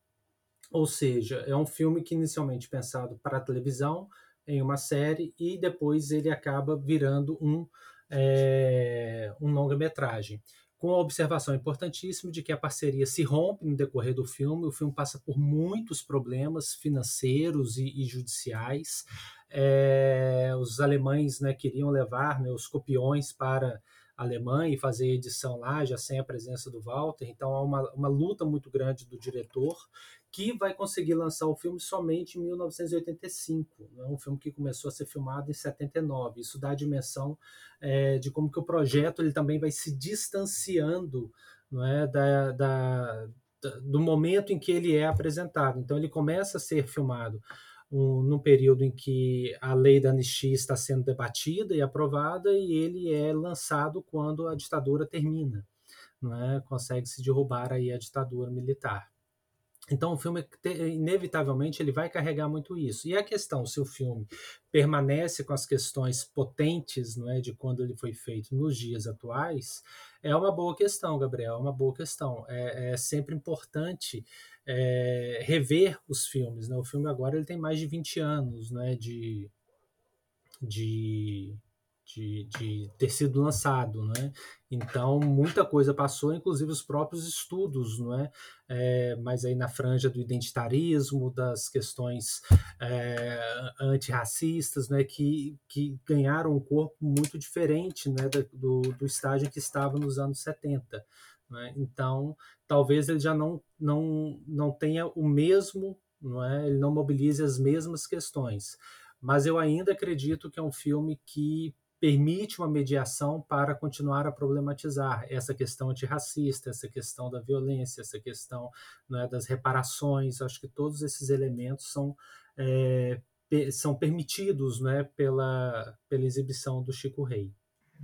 Ou seja, é um filme que inicialmente pensado para a televisão, em uma série, e depois ele acaba virando um, é, um longa-metragem. Com a observação importantíssima de que a parceria se rompe no decorrer do filme, o filme passa por muitos problemas financeiros e, e judiciais. É, os alemães né, queriam levar né, os copiões para Alemanha e fazer edição lá, já sem a presença do Walter. Então há uma, uma luta muito grande do diretor que vai conseguir lançar o filme somente em 1985. É um filme que começou a ser filmado em 79. Isso dá a dimensão é, de como que o projeto ele também vai se distanciando não é, da, da, da, do momento em que ele é apresentado. Então ele começa a ser filmado um, num período em que a lei da anistia está sendo debatida e aprovada e ele é lançado quando a ditadura termina. Não é? Consegue se derrubar aí a ditadura militar. Então o filme inevitavelmente ele vai carregar muito isso. E a questão se o filme permanece com as questões potentes, não é, de quando ele foi feito nos dias atuais, é uma boa questão, Gabriel, é uma boa questão. É, é sempre importante é, rever os filmes. Né? O filme agora ele tem mais de 20 anos, né, de de de, de ter sido lançado, né? Então muita coisa passou, inclusive os próprios estudos, não é? é mas aí na franja do identitarismo, das questões é, antirracistas, né? Que, que ganharam um corpo muito diferente, né? Do, do estágio que estava nos anos 70. Né? Então talvez ele já não, não, não tenha o mesmo, não é? Ele não mobilize as mesmas questões mas eu ainda acredito que é um filme que permite uma mediação para continuar a problematizar essa questão antirracista, essa questão da violência, essa questão né, das reparações. Acho que todos esses elementos são, é, são permitidos né, pela, pela exibição do Chico Rei.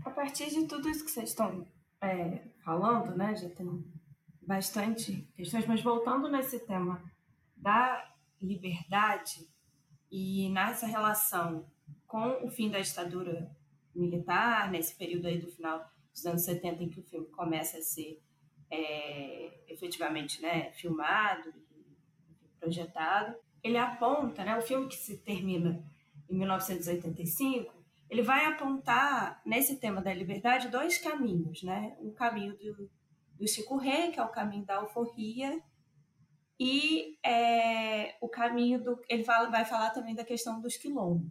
A partir de tudo isso que vocês estão é, falando, né, já tem bastante questões, mas voltando nesse tema da liberdade e nessa relação com o fim da ditadura militar, nesse período aí do final dos anos 70 em que o filme começa a ser é, efetivamente né, filmado e projetado, ele aponta, né, o filme que se termina em 1985, ele vai apontar nesse tema da liberdade dois caminhos, né? Um caminho do, do Chico Rei, que é o caminho da alforria, e é, o caminho do. Ele fala, vai falar também da questão dos quilombos.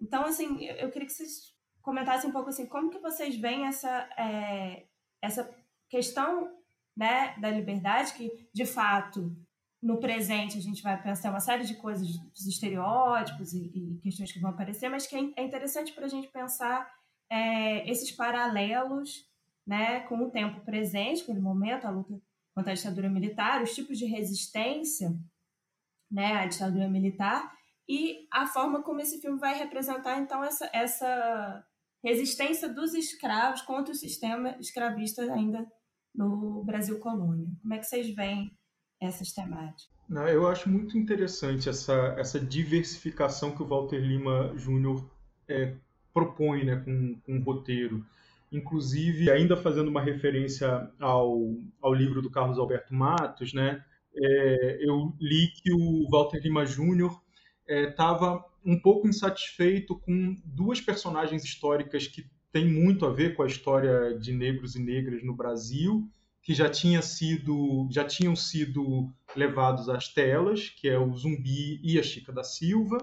Então, assim, eu, eu queria que vocês comentasse um pouco assim, como que vocês veem essa, é, essa questão né, da liberdade, que de fato no presente a gente vai pensar uma série de coisas, dos estereótipos e, e questões que vão aparecer, mas que é, é interessante para a gente pensar é, esses paralelos né, com o tempo presente, aquele momento, a luta contra a ditadura militar, os tipos de resistência né, à ditadura militar e a forma como esse filme vai representar então essa, essa resistência dos escravos contra o sistema escravista ainda no Brasil colônia. Como é que vocês veem essas temáticas? Não, eu acho muito interessante essa, essa diversificação que o Walter Lima Jr. É, propõe né, com, com o roteiro. Inclusive, ainda fazendo uma referência ao, ao livro do Carlos Alberto Matos, né, é, eu li que o Walter Lima Jr. estava é, um pouco insatisfeito com duas personagens históricas que têm muito a ver com a história de negros e negras no Brasil, que já, tinha sido, já tinham sido levados às telas, que é o Zumbi e a Chica da Silva.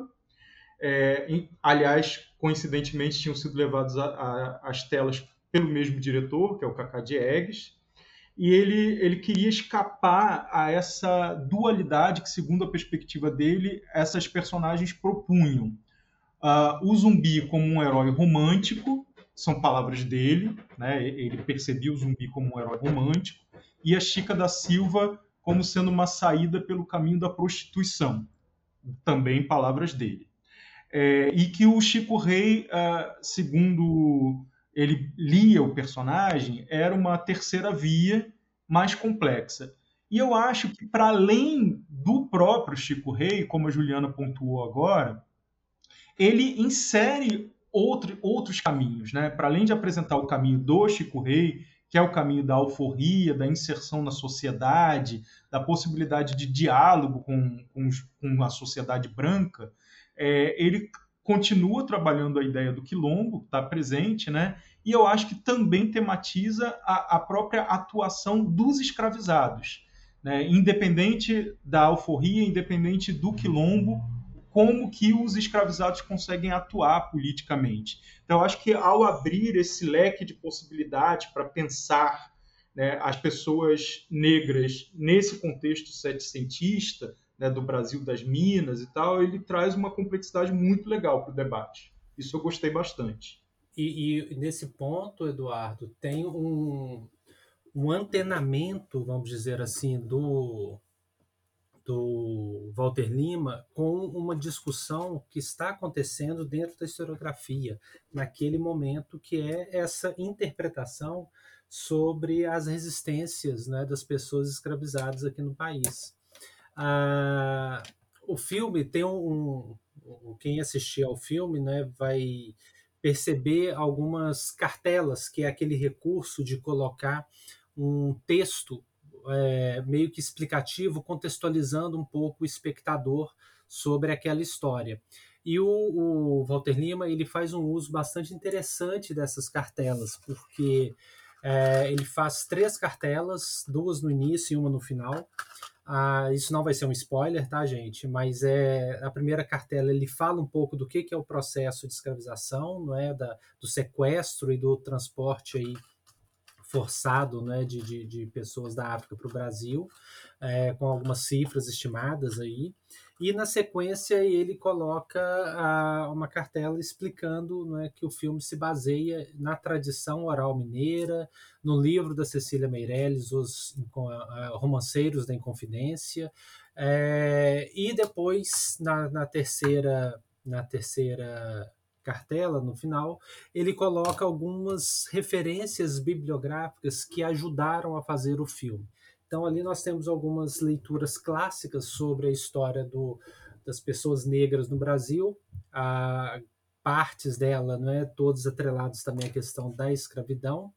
É, em, aliás, coincidentemente, tinham sido levados às telas pelo mesmo diretor, que é o Cacá Diegues e ele, ele queria escapar a essa dualidade que, segundo a perspectiva dele, essas personagens propunham. uh, o zumbi como um herói romântico, são palavras dele, né? ele percebia o zumbi como um herói romântico, e a Chica da Silva como sendo uma saída pelo caminho da prostituição, também palavras dele. É, e que o Chico Rei, uh, segundo ele lia o personagem, era uma terceira via mais complexa. E eu acho que, para além do próprio Chico Rei, como a Juliana pontuou agora, ele insere outro, outros caminhos. Né? Para além de apresentar o caminho do Chico Rei, que é o caminho da alforria, da inserção na sociedade, da possibilidade de diálogo com, com, com a sociedade branca, é, ele continua trabalhando a ideia do quilombo, está presente, né? E eu acho que também tematiza a, a própria atuação dos escravizados, né? independente da alforria, independente do quilombo, como que os escravizados conseguem atuar politicamente. Então, eu acho que ao abrir esse leque de possibilidades para pensar né, as pessoas negras nesse contexto seticentista, né, do Brasil das Minas e tal, ele traz uma complexidade muito legal para o debate. Isso eu gostei bastante. E, e, nesse ponto, Eduardo, tem um, um antenamento, vamos dizer assim, do, do Walter Lima com uma discussão que está acontecendo dentro da historiografia, naquele momento, que é essa interpretação sobre as resistências né, das pessoas escravizadas aqui no país. Ah, o filme tem um, um, quem assistir ao filme, né, vai perceber algumas cartelas, que é aquele recurso de colocar um texto é, meio que explicativo, contextualizando um pouco o espectador sobre aquela história. E o, o, Walter Lima ele faz um uso bastante interessante dessas cartelas, porque é, ele faz três cartelas, duas no início e uma no final, ah, isso não vai ser um spoiler, tá, gente? Mas é a primeira cartela ele fala um pouco do que, que é o processo de escravização, não é, da, do sequestro e do transporte aí forçado, né, de, de, de pessoas da África para o Brasil, é, com algumas cifras estimadas aí. E na sequência ele coloca a, uma cartela explicando né, que o filme se baseia na tradição oral mineira, no livro da Cecília Meirelles, Os Romanceiros da Inconfidência, é, e depois na, na, terceira na terceira cartela no final ele coloca algumas referências bibliográficas que ajudaram a fazer o filme. Então, ali nós temos algumas leituras clássicas sobre a história do, das pessoas negras no Brasil, a, partes dela, não é, todos atrelados também à questão da escravidão,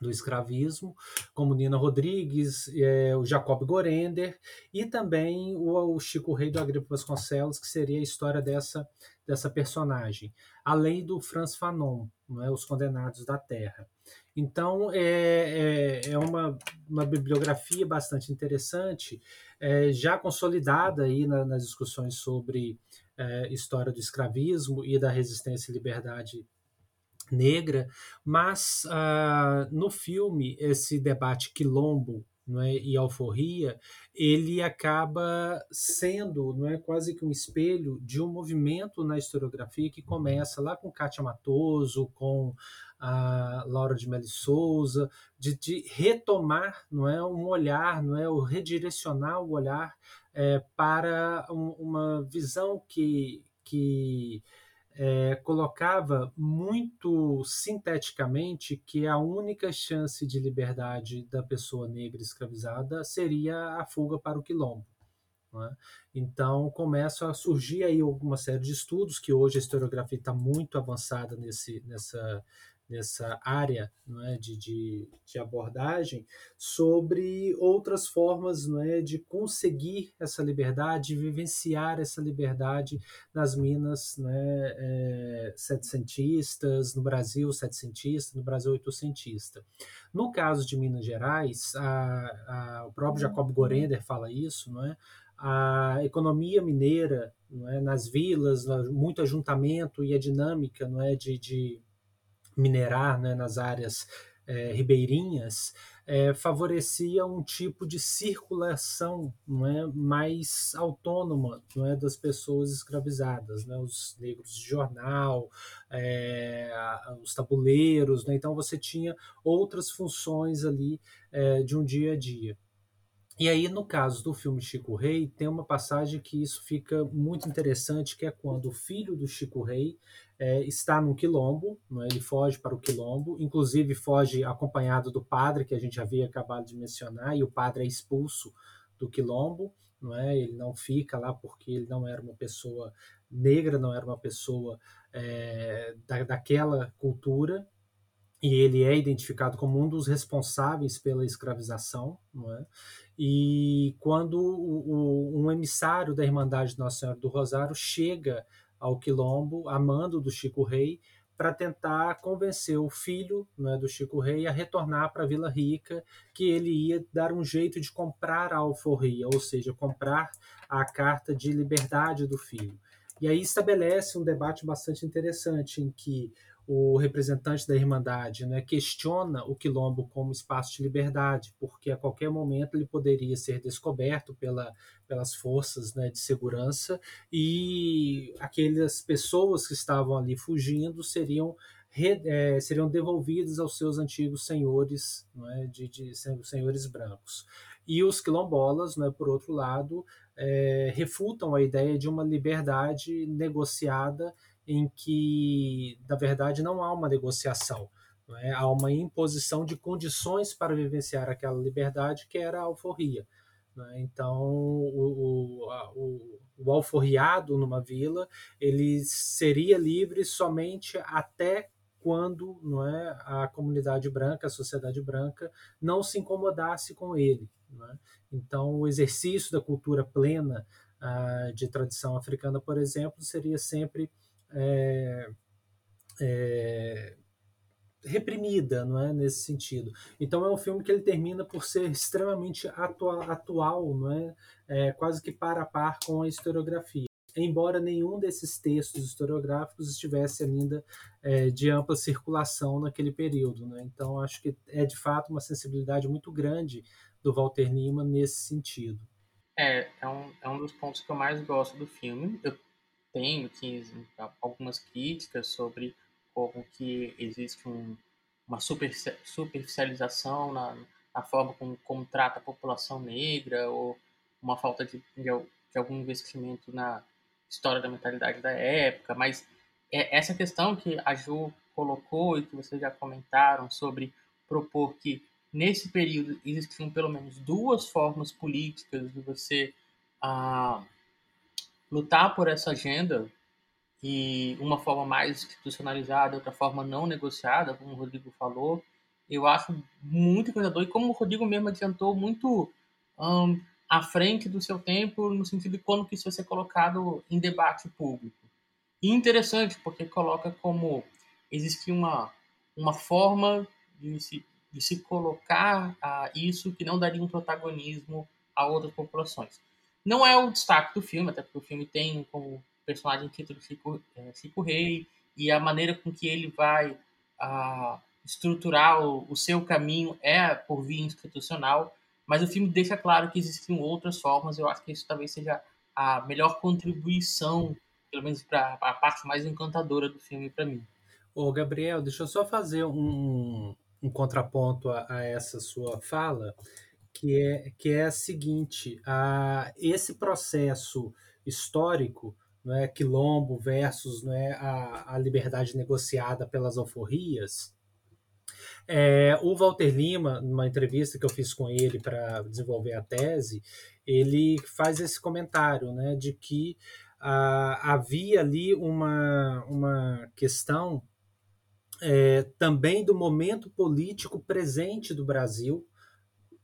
do escravismo, como Nina Rodrigues, é, o Jacob Gorender e também o, o, Chico Rei do Agripa Vasconcelos, que seria a história dessa, dessa personagem, além do Franz Fanon, não é, Os Condenados da Terra. Então, é, é, é uma, uma bibliografia bastante interessante, é, já consolidada aí na, nas discussões sobre é, história do escravismo e da resistência e liberdade negra, mas uh, no filme esse debate quilombo não é, e alforria ele acaba sendo não é quase que um espelho de um movimento na historiografia que começa lá com Kátia Matoso, com a Laura de Melli Souza, de, de, retomar não é um olhar, não é o redirecionar o olhar é, para um, uma visão que, que é, colocava muito sinteticamente que a única chance de liberdade da pessoa negra escravizada seria a fuga para o quilombo. É? Então começa a surgir aí alguma série de estudos que hoje a historiografia está muito avançada nesse, nessa, nessa área não é, de, de, de, abordagem sobre outras formas não é, de conseguir essa liberdade, de vivenciar essa liberdade nas minas não é, é, setecentistas, no Brasil setecentista, no Brasil oitocentista. No caso de Minas Gerais, a, a, o próprio Jacob Gorender fala isso, não é? a economia mineira não é, nas vilas, muito ajuntamento e a dinâmica não é, de, de minerar né, nas áreas é, ribeirinhas, é, favorecia um tipo de circulação não é, mais autônoma não é, das pessoas escravizadas, né, os negros de jornal, é, os tabuleiros. Né, então você tinha outras funções ali de um dia a dia. E aí, no caso do filme Chico Rei, tem uma passagem que isso fica muito interessante, que é quando o filho do Chico Rei é, está num quilombo, é? ele foge para o quilombo, inclusive foge acompanhado do padre, que a gente havia acabado de mencionar, e o padre é expulso do quilombo, não é? ele não fica lá porque ele não era uma pessoa negra, não era uma pessoa é, da, daquela cultura, e ele é identificado como um dos responsáveis pela escravização, não é? E quando o, o, um emissário da Irmandade Nossa Senhora do Rosário chega ao Quilombo, a mando do Chico Rei, para tentar convencer o filho né, do Chico Rei a retornar para Vila Rica, que ele ia dar um jeito de comprar a alforria, ou seja, comprar a carta de liberdade do filho. E aí estabelece um debate bastante interessante em que o representante da Irmandade né, questiona o quilombo como espaço de liberdade, porque a qualquer momento ele poderia ser descoberto pela, pelas forças né, de segurança e aquelas pessoas que estavam ali fugindo seriam, re, é, seriam devolvidas aos seus antigos senhores, é, de, de, senhores brancos. E os quilombolas, né, por outro lado, é, refutam a ideia de uma liberdade negociada em que, na verdade, não há uma negociação. É? Há uma imposição de condições para vivenciar aquela liberdade, que era a alforria. É? Então, o, o, a, o, o alforriado numa vila ele seria livre somente até quando não é, a comunidade branca, a sociedade branca, não se incomodasse com ele. É? Então, o exercício da cultura plena ah, de tradição africana, por exemplo, seria sempre é, é, reprimida, não é nesse sentido. Então é um filme que ele termina por ser extremamente atual, atual não é? é quase que para a par com a historiografia. Embora nenhum desses textos historiográficos estivesse ainda é, de ampla circulação naquele período, né? então acho que é de fato uma sensibilidade muito grande do Walter Lima nesse sentido. É, é um, é um dos pontos que eu mais gosto do filme. Eu tenho que algumas críticas sobre como que existe um, uma super, superficialização na, na forma como, como, trata a população negra ou uma falta de, de, de, algum investimento na história da mentalidade da época, mas é essa questão que a Ju colocou e que vocês já comentaram sobre propor que nesse período existiam pelo menos duas formas políticas de você ah, lutar por essa agenda e uma forma mais institucionalizada, outra forma não negociada, como o Rodrigo falou, eu acho muito encorajador e como o Rodrigo mesmo adiantou muito um, à frente do seu tempo no sentido de quando que isso vai ser colocado em debate público. E interessante porque coloca como existe uma uma forma de se, de se colocar a isso que não daria um protagonismo a outras populações. Não é o destaque do filme, até porque o filme tem como personagem título Chico, é, Rei e a maneira com que ele vai a, estruturar o, o, seu caminho é por via institucional, mas o filme deixa claro que existem outras formas. Eu acho que isso talvez seja a melhor contribuição, pelo menos para a parte mais encantadora do filme para mim. Ô, Gabriel, deixa eu só fazer um, um contraponto a, a essa sua fala que é, que é a seguinte: a, esse processo histórico, não é, quilombo versus é, a, a liberdade negociada pelas alforrias, é, o Walter Lima, numa entrevista que eu fiz com ele para desenvolver a tese, ele faz esse comentário né, de que havia ali uma, uma questão é, também do momento político presente do Brasil,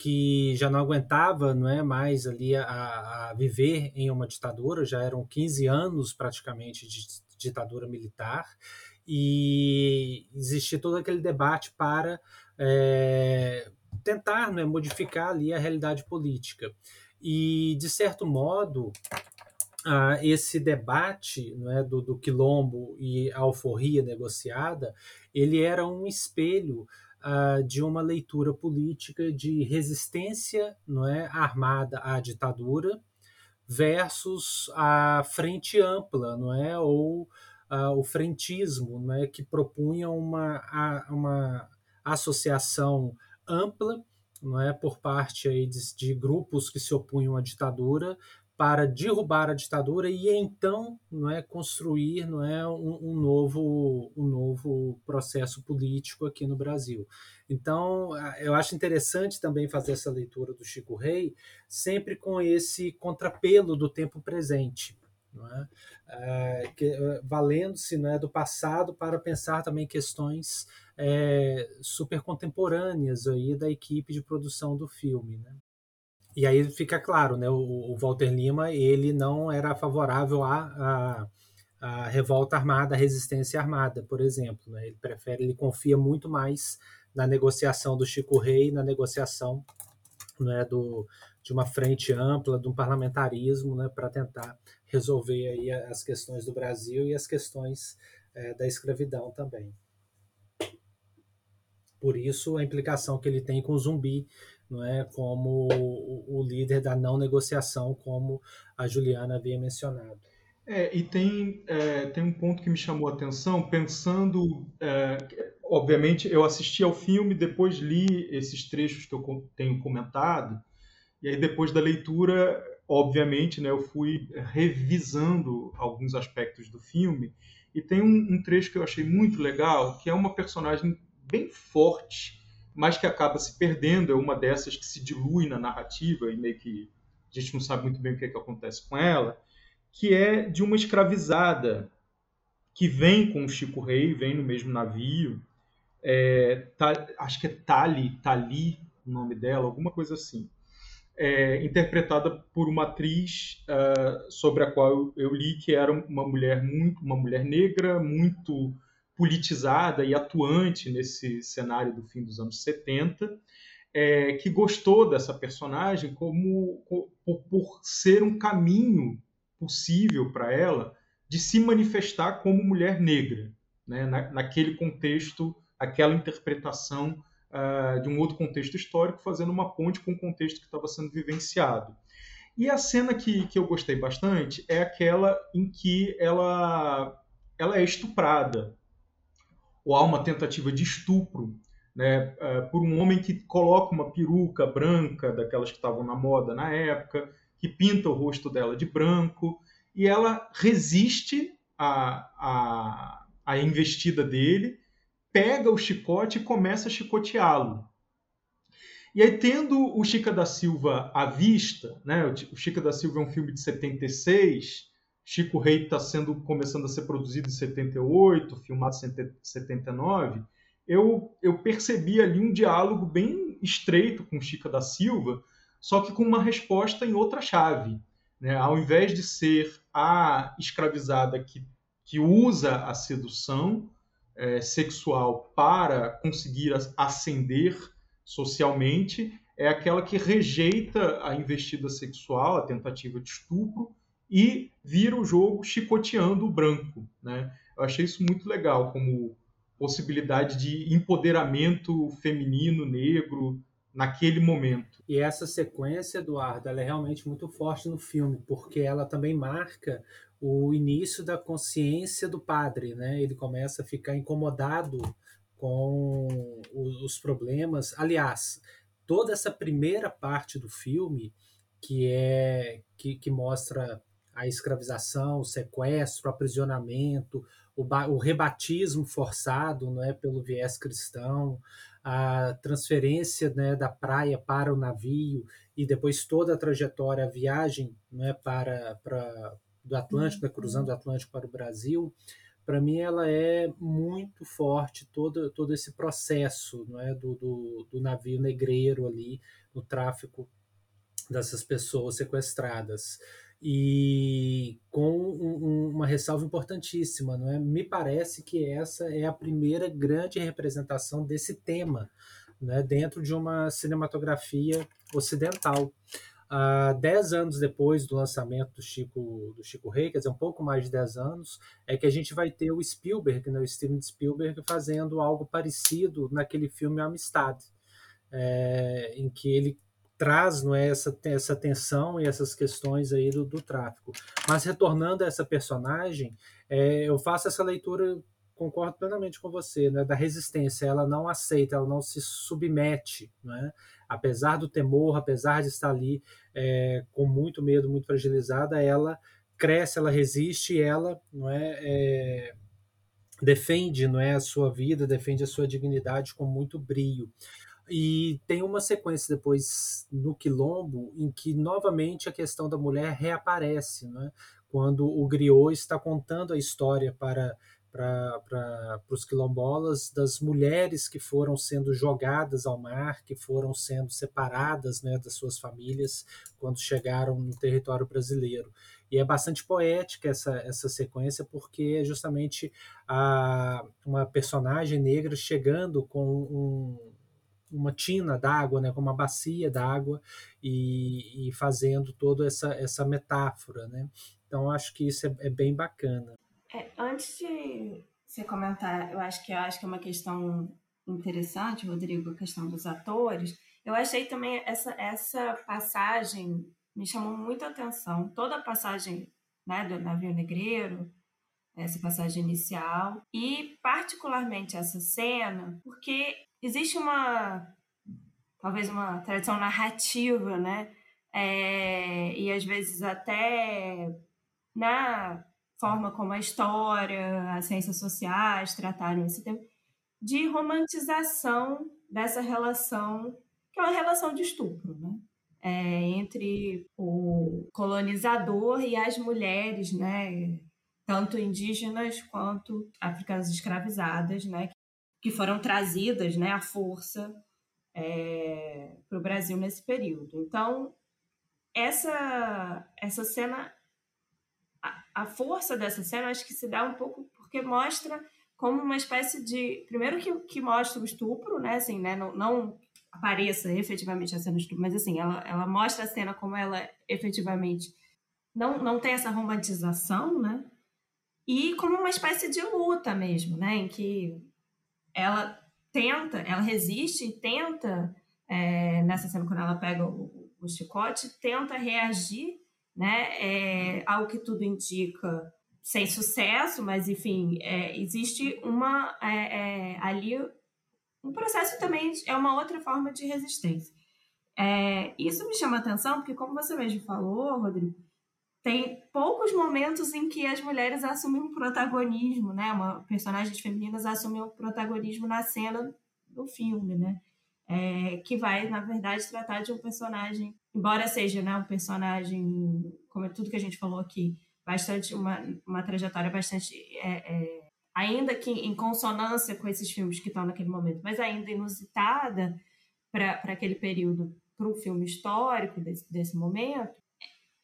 que já não aguentava não é mais ali a, a, viver em uma ditadura, já eram 15 anos praticamente de ditadura militar, e existia todo aquele debate para é, tentar é modificar ali a realidade política. E, de certo modo, ah, esse debate não é, do, do quilombo e a alforria negociada, ele era um espelho uh, de uma leitura política de resistência não é, armada à ditadura versus a frente ampla, não é, ou uh, o frentismo, não é, que propunha uma, uma associação ampla não é, por parte aí de, de grupos que se opunham à ditadura para derrubar a ditadura e então não é construir não é um, um, novo um novo processo político aqui no Brasil então eu acho interessante também fazer essa leitura do Chico Rei sempre com esse contrapelo do tempo presente é? É, é, valendo-se né, do passado para pensar também questões é, super contemporâneas aí da equipe de produção do filme. Né? E aí fica claro, né, o, Walter Lima ele não era favorável à, à, à, revolta armada, à resistência armada, por exemplo. Né? Ele prefere, ele confia muito mais na negociação do Chico Rei, na negociação né, do, de uma frente ampla, de um parlamentarismo, né, para tentar resolver aí as questões do Brasil e as questões é, da escravidão também. Por isso a implicação que ele tem com o zumbi, não é, como o, líder da não negociação, como a Juliana havia mencionado. É, e tem, é, tem um ponto que me chamou a atenção, pensando. É, obviamente, eu assisti ao filme, depois li esses trechos que eu tenho comentado, e aí depois da leitura obviamente, né, eu fui revisando alguns aspectos do filme e tem um, um, trecho que eu achei muito legal, que é uma personagem bem forte, mas que acaba se perdendo, é uma dessas que se dilui na narrativa e meio que a gente não sabe muito bem o que, é que acontece com ela, que é de uma escravizada que vem com o Chico Rei, vem no mesmo navio, é, tá, acho que é Tali, Tali, o nome dela, alguma coisa assim é, interpretada por uma atriz uh, sobre a qual eu, li que era uma mulher muito uma mulher negra muito politizada e atuante nesse cenário do fim dos anos 70 é, que gostou dessa personagem como por, por ser um caminho possível para ela de se manifestar como mulher negra né? Na, naquele contexto aquela interpretação uh, de um outro contexto histórico, fazendo uma ponte com o contexto que estava sendo vivenciado. E a cena que, que eu gostei bastante é aquela em que ela, ela é estuprada, ou há uma tentativa de estupro né, uh, por um homem que coloca uma peruca branca, daquelas que estavam na moda na época, que pinta o rosto dela de branco, e ela resiste à, à, à investida dele pega o chicote e começa a chicoteá-lo. E aí, tendo o Chica da Silva à vista, né, o Chica da Silva é um filme de 76, Chico Rei está sendo começando a ser produzido em 78, filmado em 79, eu, eu percebi ali um diálogo bem estreito com Chica da Silva, só que com uma resposta em outra chave. Né? Ao invés de ser a escravizada que, que usa a sedução, é, sexual para conseguir ascender socialmente é aquela que rejeita a investida sexual, a tentativa de estupro, e vira o jogo chicoteando o branco. Né? Eu achei isso muito legal, como possibilidade de empoderamento feminino, negro, naquele momento. E essa sequência, Eduardo, ela é realmente muito forte no filme, porque ela também marca o início da consciência do padre, né? Ele começa a ficar incomodado com os problemas. Aliás, toda essa primeira parte do filme que é que, que mostra a escravização, o sequestro, o aprisionamento, o, o rebatismo forçado, não é, pelo viés cristão, a transferência né, da praia para o navio e depois toda a trajetória, a viagem né, para, para do Atlântico, né, cruzando o Atlântico para o Brasil, para mim ela é muito forte todo, todo esse processo não é, do, do, do navio negreiro ali, no tráfico dessas pessoas sequestradas. E com um, uma ressalva importantíssima, não é? Me parece que essa é a primeira grande representação desse tema né, dentro de uma cinematografia ocidental. uh, dez anos depois do lançamento do Chico, do Chico Rei, quer dizer, um pouco mais de dez anos, é que a gente vai ter o Spielberg, né, o Steven Spielberg, fazendo algo parecido naquele filme Amistad, é, em que ele traz não é, essa, essa tensão e essas questões aí do, do tráfico. Mas retornando a essa personagem, é, eu faço essa leitura concordo plenamente com você, né, da resistência. Ela não aceita, ela não se submete, né? apesar do temor, apesar de estar ali é, com muito medo, muito fragilizada, ela cresce, ela resiste, ela não é, é, defende, não é a sua vida, defende a sua dignidade com muito brio. E tem uma sequência depois no Quilombo em que novamente a questão da mulher reaparece, né? quando o griot está contando a história para para os quilombolas das mulheres que foram sendo jogadas ao mar, que foram sendo separadas né, das suas famílias quando chegaram no território brasileiro. E é bastante poética essa, essa sequência, porque é justamente a, uma personagem negra chegando com um, uma tina d'água, né, com uma bacia d'água e, e, fazendo toda essa, essa metáfora. Né? Então, acho que isso é, é bem bacana. É, antes de você comentar, eu acho que eu acho que é uma questão interessante, Rodrigo, a questão dos atores. Eu achei também essa essa passagem me chamou muito a atenção. Toda a passagem né, do navio negreiro, essa passagem inicial e particularmente essa cena, porque existe uma talvez uma tradição narrativa, né? É, e às vezes até na forma como a história, as ciências sociais trataram esse tema, de romantização dessa relação, que é uma relação de estupro, né? É, entre o colonizador e as mulheres, né? Tanto indígenas quanto africanas escravizadas, né? Que foram trazidas, né? À força é, para o Brasil nesse período. Então, essa, essa cena a, força dessa cena acho que se dá um pouco porque mostra como uma espécie de. Primeiro que, que mostra o estupro, né? Assim, né? Não, não apareça efetivamente a cena do estupro, mas assim, ela, ela mostra a cena como ela efetivamente não, não tem essa romantização, né? E como uma espécie de luta mesmo, né? Em que ela tenta, ela resiste e tenta, é, nessa cena quando ela pega o, o chicote, tenta reagir né? É, ao que tudo indica, sem sucesso, mas enfim, é, existe uma é, é, ali um processo também é uma outra forma de resistência. É, isso me chama atenção porque, como você mesmo falou, Rodrigo, tem poucos momentos em que as mulheres assumem um protagonismo, né? Uma, personagens femininas assumem um protagonismo na cena do filme, né? É, que vai, na verdade, tratar de um personagem embora seja né, um personagem, como é tudo que a gente falou aqui, bastante uma, uma trajetória bastante é, é, ainda que em consonância com esses filmes que estão naquele momento, mas ainda inusitada para aquele período, para um filme histórico desse, desse momento,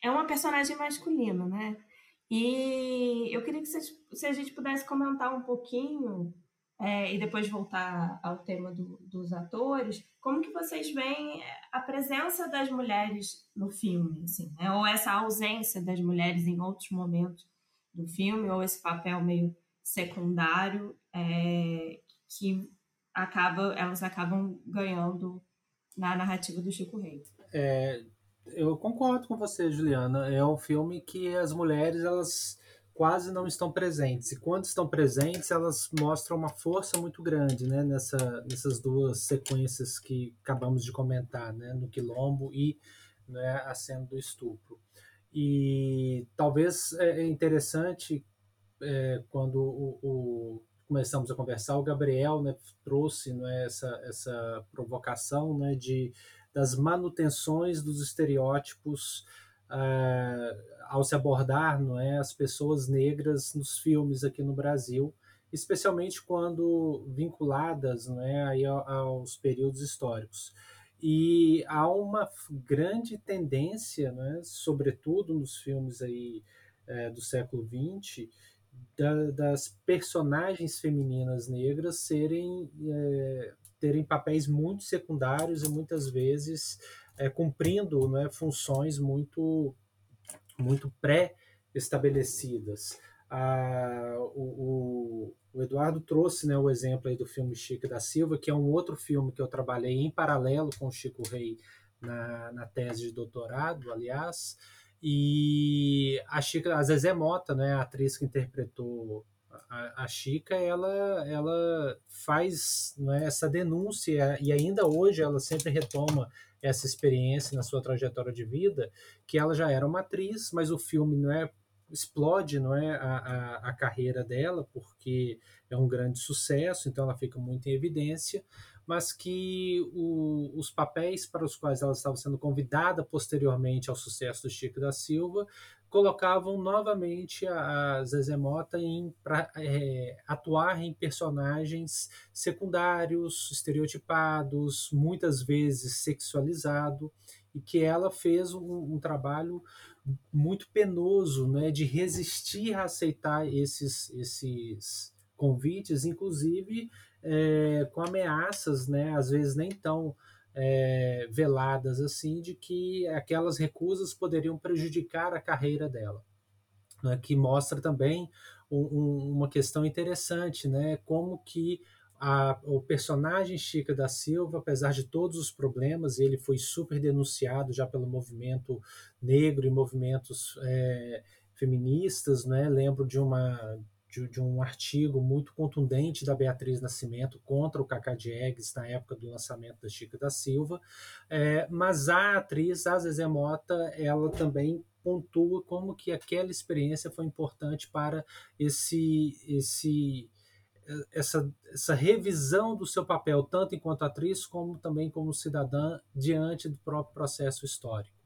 é uma personagem masculina, né? E eu queria que vocês, se a gente pudesse comentar um pouquinho é, e depois voltar ao tema do, dos atores, como que vocês veem a presença das mulheres no filme, assim, né? ou essa ausência das mulheres em outros momentos do filme, ou esse papel meio secundário é, que acaba, elas acabam ganhando na narrativa do Chico Rei. É, eu concordo com você, Juliana. É um filme que as mulheres elas quase não estão presentes. E quando estão presentes, elas mostram uma força muito grande né, nessa, nessas duas sequências que acabamos de comentar, né, no Quilombo e né, a cena do estupro. E talvez é, é interessante é, quando o, o, começamos a conversar, o Gabriel né, trouxe né, essa, essa provocação né, de, das manutenções dos estereótipos uh, ao se abordar não é, as pessoas negras nos filmes aqui no Brasil, especialmente quando vinculadas não é, aí aos períodos históricos. E há uma grande tendência, é, sobretudo nos filmes aí, é, do século XX, da, das personagens femininas negras serem é, terem papéis muito secundários e muitas vezes é, cumprindo né, funções muito, muito pré-estabelecidas. Ah, o, o, Eduardo trouxe né, o exemplo aí do filme Chico da Silva, que é um outro filme que eu trabalhei em paralelo com o Chico Rei na, na tese de doutorado, aliás. E a Chica, a Zezé Mota, né, a atriz que interpretou a, Chica, ela, ela faz né, essa denúncia e ainda hoje ela sempre retoma essa experiência na sua trajetória de vida, que ela já era uma atriz, mas o filme não é explode não é a, a, a, carreira dela porque é um grande sucesso então ela fica muito em evidência mas que o, os papéis para os quais ela estava sendo convidada posteriormente ao sucesso do Chico da Silva colocavam novamente a, Zezé Mota em pra, é, atuar em personagens secundários, estereotipados, muitas vezes sexualizado, e que ela fez um, um trabalho muito penoso né, de resistir a aceitar esses, esses convites, inclusive é, com ameaças, né, às vezes nem tão é, veladas assim, de que aquelas recusas poderiam prejudicar a carreira dela. Né, que mostra também um, um, uma questão interessante, né, como que a, o personagem Chica da Silva, apesar de todos os problemas, ele foi super denunciado já pelo movimento negro e movimentos é, feministas, né? Lembro de uma de, de, um artigo muito contundente da Beatriz Nascimento contra o Cacá Diegues na época do lançamento da Chica da Silva, é, mas a atriz, a Zezé Mota, ela também pontua como que aquela experiência foi importante para esse esse essa, essa revisão do seu papel, tanto enquanto atriz, como também como cidadã, diante do próprio processo histórico.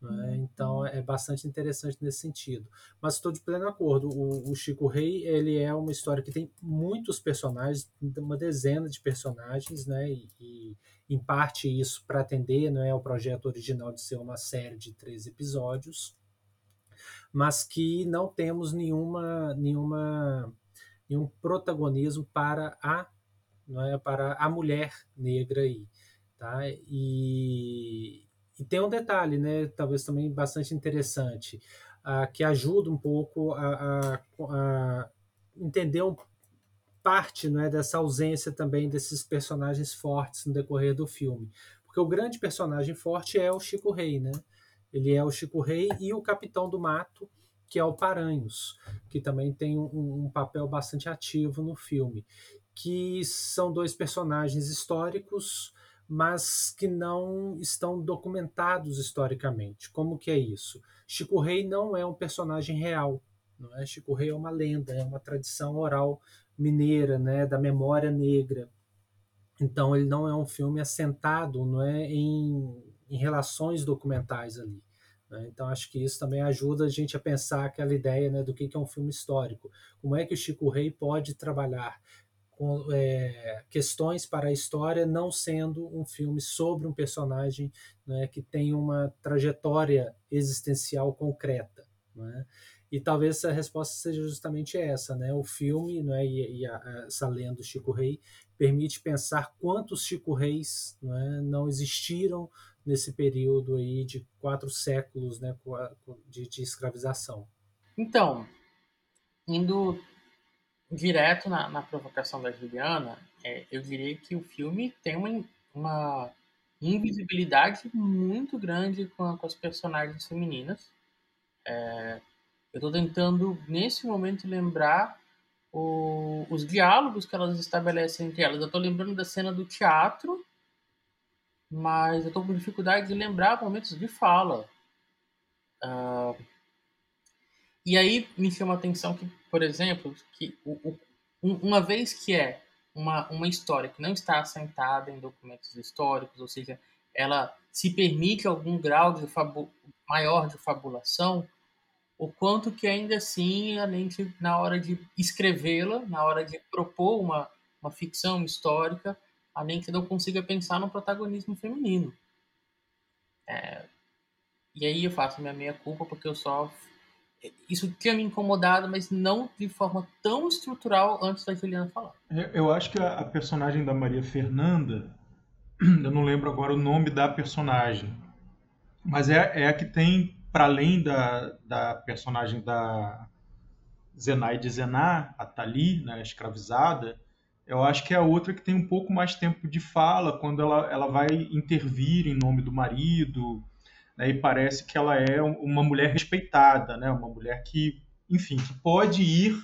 Né? Então é bastante interessante nesse sentido. Mas estou de pleno acordo. O, o, Chico Rei ele é uma história que tem muitos personagens, uma dezena de personagens, né? E, e em parte isso para atender não é o projeto original de ser uma série de três episódios, mas que não temos nenhuma nenhuma nenhum protagonismo para a não é para a mulher negra aí, tá? E, e tem um detalhe, né? Talvez também bastante interessante, uh, que ajuda um pouco a, a, a entender um, parte não é, dessa ausência também desses personagens fortes no decorrer do filme. Porque o grande personagem forte é o Chico Rei, né? Ele é o Chico Rei e o Capitão do Mato, que é o Paranhos, que também tem um, um papel bastante ativo no filme. Que são dois personagens históricos mas que não estão documentados historicamente. Como que é isso? Chico Rei não é um personagem real, não é? Chico Rei é uma lenda, é uma tradição oral mineira, né, da memória negra. Então ele não é um filme assentado, não é em, em relações documentais ali. Né? Então acho que isso também ajuda a gente a pensar aquela ideia né, do que é um filme histórico. Como é que o Chico Rei pode trabalhar com, é, questões para a história, não sendo um filme sobre um personagem né, que tem uma trajetória existencial concreta. Né? E talvez a resposta seja justamente essa, né? O filme, né, e, e a, essa lenda do Chico Rei permite pensar quantos Chico Reis né, não existiram nesse período aí de quatro séculos, né, de, de escravização. Então, indo direto na, na provocação da Juliana, é, eu diria que o filme tem uma, uma invisibilidade muito grande com, com as personagens femininas. É, eu estou tentando, nesse momento, lembrar o, os diálogos que elas estabelecem entre elas. Eu estou lembrando da cena do teatro, mas eu estou com dificuldade de lembrar momentos de fala. Uh, e aí me chama a atenção que, por exemplo, que o, o, uma vez que é uma, uma história que não está assentada em documentos históricos, ou seja, ela se permite algum grau de fabu, maior de fabulação, o quanto que ainda assim, além de, na hora de escrevê-la, na hora de propor uma, uma ficção histórica, além que não consiga pensar no protagonismo feminino. É, e aí eu faço minha meia culpa porque eu só isso tinha me incomodado, mas não de forma tão estrutural antes da Juliana falar. Eu acho que a, personagem da Maria Fernanda, *clears throat* eu não lembro agora o nome da personagem, mas é, é a que tem, para além da, da personagem da Zenaide Zená, a Tali, né, escravizada, eu acho que é a outra que tem um pouco mais tempo de fala quando ela, ela vai intervir em nome do marido, né, e parece que ela é uma mulher respeitada, né, uma mulher que, enfim, que pode ir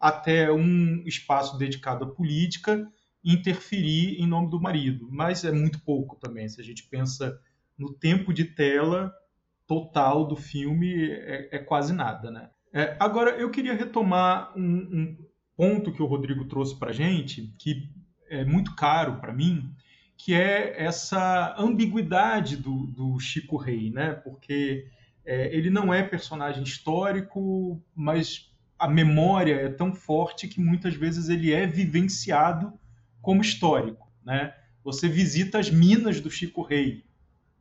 até um espaço dedicado à política interferir em nome do marido, mas é muito pouco também. Se a gente pensa no tempo de tela total do filme, é, é quase nada, né? É, agora, eu queria retomar um, um ponto que o Rodrigo trouxe para gente, que é muito caro para mim, que é essa ambiguidade do, do Chico Rei, né? Porque é, ele não é personagem histórico, mas a memória é tão forte que muitas vezes ele é vivenciado como histórico, né? Você visita as minas do Chico Rei,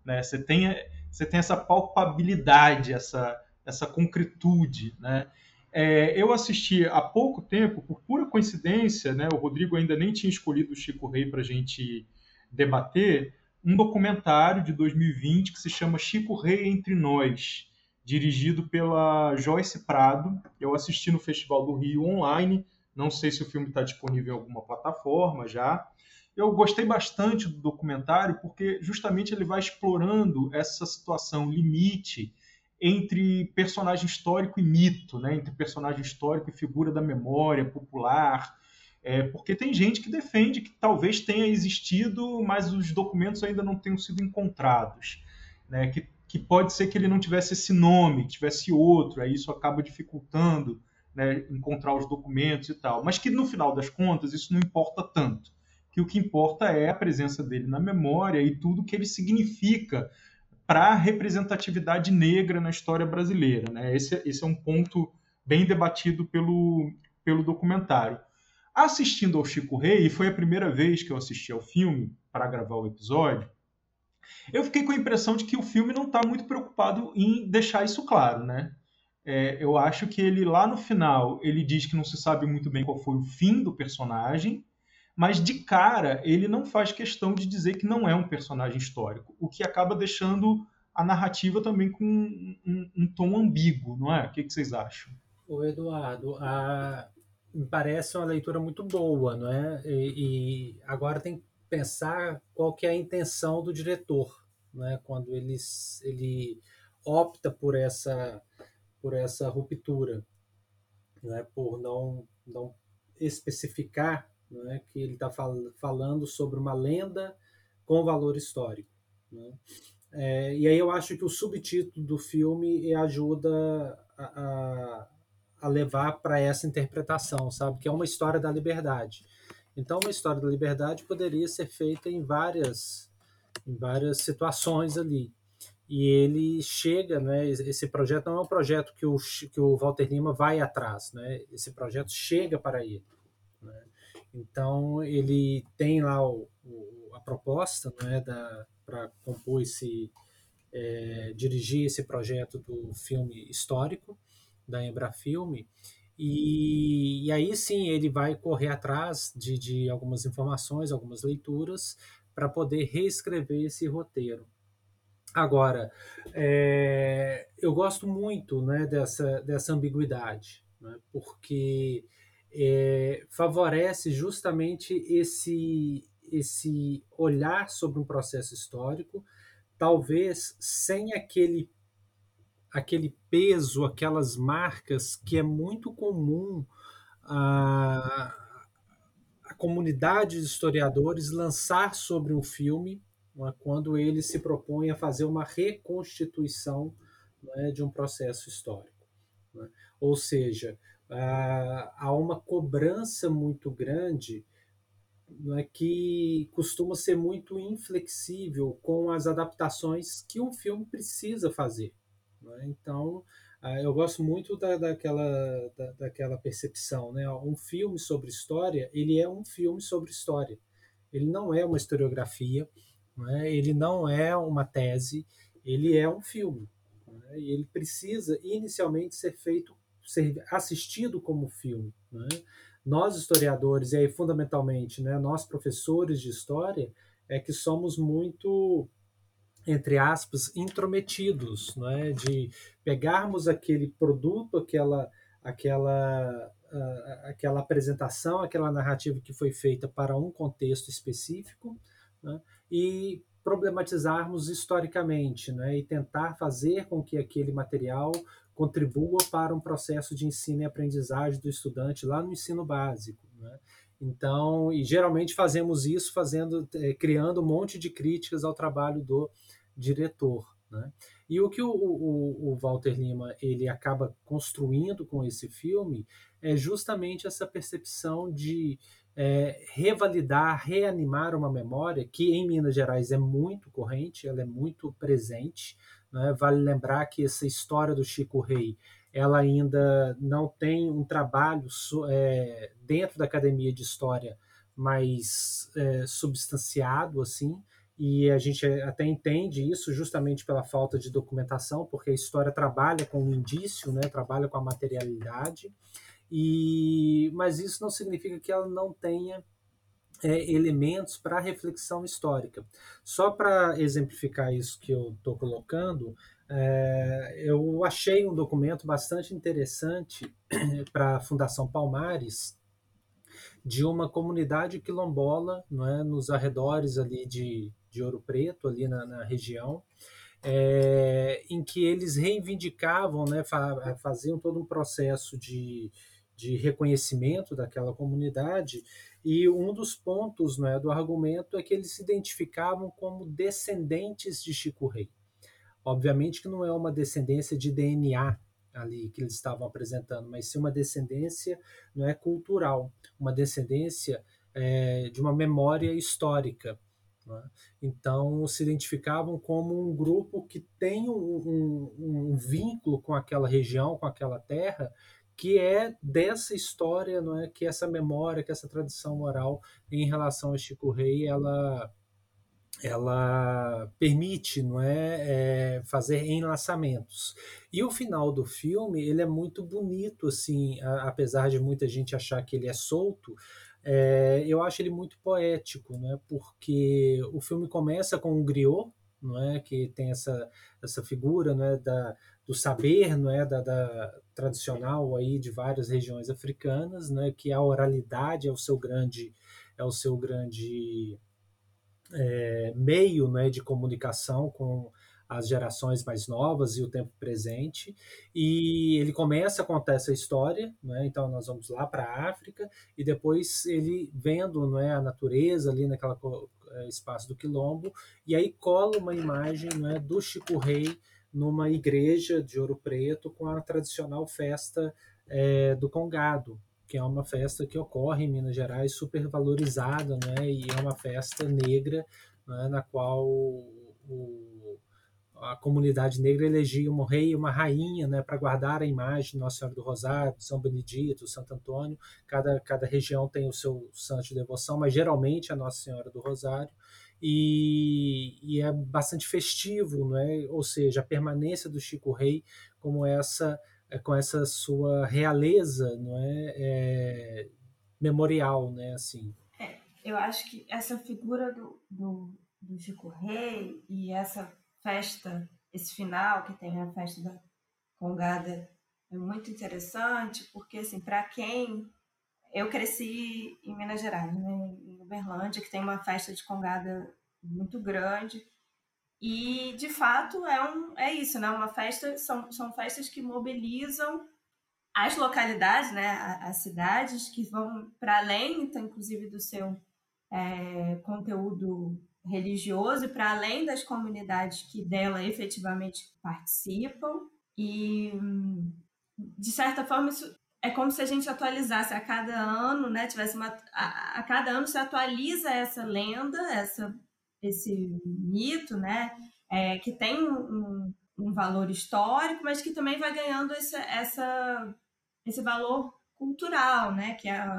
né? Você tem você tem essa palpabilidade, essa essa concretude, né? É, eu assisti há pouco tempo, por pura coincidência, né? O Rodrigo ainda nem tinha escolhido o Chico Rei para gente debater um documentário de 2020 que se chama Chico Rei entre nós, dirigido pela Joyce Prado. Eu assisti no Festival do Rio online não sei se o filme está disponível em alguma plataforma já. Eu gostei bastante do documentário porque justamente ele vai explorando essa situação limite entre personagem histórico e mito, né? entre personagem histórico e figura da memória popular. É, porque tem gente que defende que talvez tenha existido, mas os documentos ainda não tenham sido encontrados. Né? Que, que pode ser que ele não tivesse esse nome, tivesse outro, aí isso acaba dificultando né, encontrar os documentos e tal, mas que no final das contas isso não importa tanto, que o que importa é a presença dele na memória e tudo que ele significa para a representatividade negra na história brasileira. Né? Esse, esse é um ponto bem debatido pelo, pelo documentário. Assistindo ao Chico Rei, e foi a primeira vez que eu assisti ao filme para gravar o episódio, eu fiquei com a impressão de que o filme não está muito preocupado em deixar isso claro, né? É, eu acho que ele lá no final ele diz que não se sabe muito bem qual foi o fim do personagem, mas de cara ele não faz questão de dizer que não é um personagem histórico, o que acaba deixando a narrativa também com um, um, um tom ambíguo, não é? O que, que vocês acham? O Eduardo, a... me parece uma leitura muito boa, não é? E, e, agora tem que pensar qual que é a intenção do diretor, né? Quando ele, ele opta por essa por essa ruptura, né, por não, não especificar né, que ele está fal falando sobre uma lenda com valor histórico. Né? É, e aí eu acho que o subtítulo do filme ajuda a, a, a levar para essa interpretação, sabe? Que é uma história da liberdade. Então, uma história da liberdade poderia ser feita em várias, em várias situações ali e ele chega, né, esse projeto não é um projeto que o, que o Walter Lima vai atrás, né, esse projeto chega para ele. Né? Então, ele tem lá o, o, a proposta né, para compor esse, é, dirigir esse projeto do filme histórico, da Embrafilme, e, e aí sim ele vai correr atrás de, de algumas informações, algumas leituras, para poder reescrever esse roteiro. Agora, é, eu gosto muito né, dessa, dessa ambiguidade, né, porque é, favorece justamente esse, esse olhar sobre um processo histórico, talvez sem aquele, aquele peso, aquelas marcas que é muito comum a, a comunidade de historiadores lançar sobre um filme é? quando ele se propõe a fazer uma reconstituição é, de um processo histórico. É? Ou seja, há uma cobrança muito grande que costuma ser muito inflexível com as adaptações que um filme precisa fazer. Então, eu gosto muito da, daquela, da, daquela percepção. Né? Um filme sobre história, ele é um filme sobre história. Ele não é uma historiografia, né? Ele não é uma tese, ele é um filme. Né? E ele precisa inicialmente ser feito, ser assistido como filme. Né? Nós historiadores e aí fundamentalmente, né, nós professores de história, é que somos muito entre aspas, intrometidos, não é? de pegarmos aquele produto, aquela, aquela, uh, aquela apresentação, aquela narrativa que foi feita para um contexto específico né? e problematizarmos historicamente né? e tentar fazer com que aquele material contribua para um processo de ensino e aprendizagem do estudante lá no ensino básico. Né? Então, e geralmente fazemos isso fazendo, é, criando um monte de críticas ao trabalho do diretor. Né? E o que o, o, o, Walter Lima ele acaba construindo com esse filme é justamente essa percepção de é, revalidar, reanimar uma memória que em Minas Gerais é muito corrente, ela é muito presente. Né? Vale lembrar que essa história do Chico Rei ela ainda não tem um trabalho é, dentro da academia de história mais é, substanciado assim e a gente até entende isso justamente pela falta de documentação porque a história trabalha com o indício né trabalha com a materialidade e mas isso não significa que ela não tenha é, elementos para reflexão histórica. Só para exemplificar isso que eu estou colocando, é, eu achei um documento bastante interessante *clears throat* para a Fundação Palmares de uma comunidade quilombola, não é, nos arredores ali de, de Ouro Preto, ali na, na região, é, em que eles reivindicavam, né, fa faziam todo um processo de, de reconhecimento daquela comunidade e um dos pontos né, do argumento é que eles se identificavam como descendentes de Chico Rei. Obviamente que não é uma descendência de DNA ali que eles estavam apresentando, mas sim uma descendência não é cultural, uma descendência é, de uma memória histórica. É? Então se identificavam como um grupo que tem um, um, um vínculo com aquela região, com aquela terra, que é dessa história, não é, que essa memória, que essa tradição oral em relação a Chico Rei, ela ela permite não é, é, fazer enlaçamentos. E o final do filme ele é muito bonito assim a, apesar de muita gente achar que ele é solto é, eu acho ele muito poético né? Porque o filme começa com um griot não é? Que tem essa essa figura não é? Da do saber não é? Da, da tradicional aí de várias regiões africanas né? Que a oralidade é o seu grande é o seu grande é, meio né, de comunicação com as gerações mais novas e o tempo presente. E ele começa a contar essa história, né? então nós vamos lá para a África, e depois ele vendo né, a natureza ali naquele é, espaço do Quilombo, e aí cola uma imagem né, do Chico Rei numa igreja de Ouro Preto com a tradicional festa é, do Congado, que é uma festa que ocorre em Minas Gerais, super valorizada, né? E é uma festa negra, né? na qual o, a comunidade negra elegia um rei e uma rainha, né? Para guardar a imagem de Nossa Senhora do Rosário, São Benedito, Santo Antônio. Cada, cada região tem o seu santo de devoção, mas geralmente a Nossa Senhora do Rosário. E, e, é bastante festivo, né? ou seja, a permanência do Chico Rei como essa é, com essa sua realeza, não é, é memorial, né, assim. É, eu acho que essa figura do, do, do Chico Rei e essa festa, esse final que tem a festa da Congada é muito interessante, porque assim, para quem eu cresci em Minas Gerais, né, em Uberlândia, que tem uma festa de Congada muito grande, e, de fato, é, um, é isso, né? Uma festa, são, são festas que mobilizam as localidades, né? As cidades que vão para além, então, inclusive, do seu é, conteúdo religioso para além das comunidades que dela efetivamente participam. E, de certa forma, isso é como se a gente atualizasse a cada ano, né? Tivesse uma, a, a cada ano se atualiza essa lenda, essa esse mito, né? É, que tem um, um, valor histórico, mas que também vai ganhando esse, essa, esse valor cultural, né? Que é a,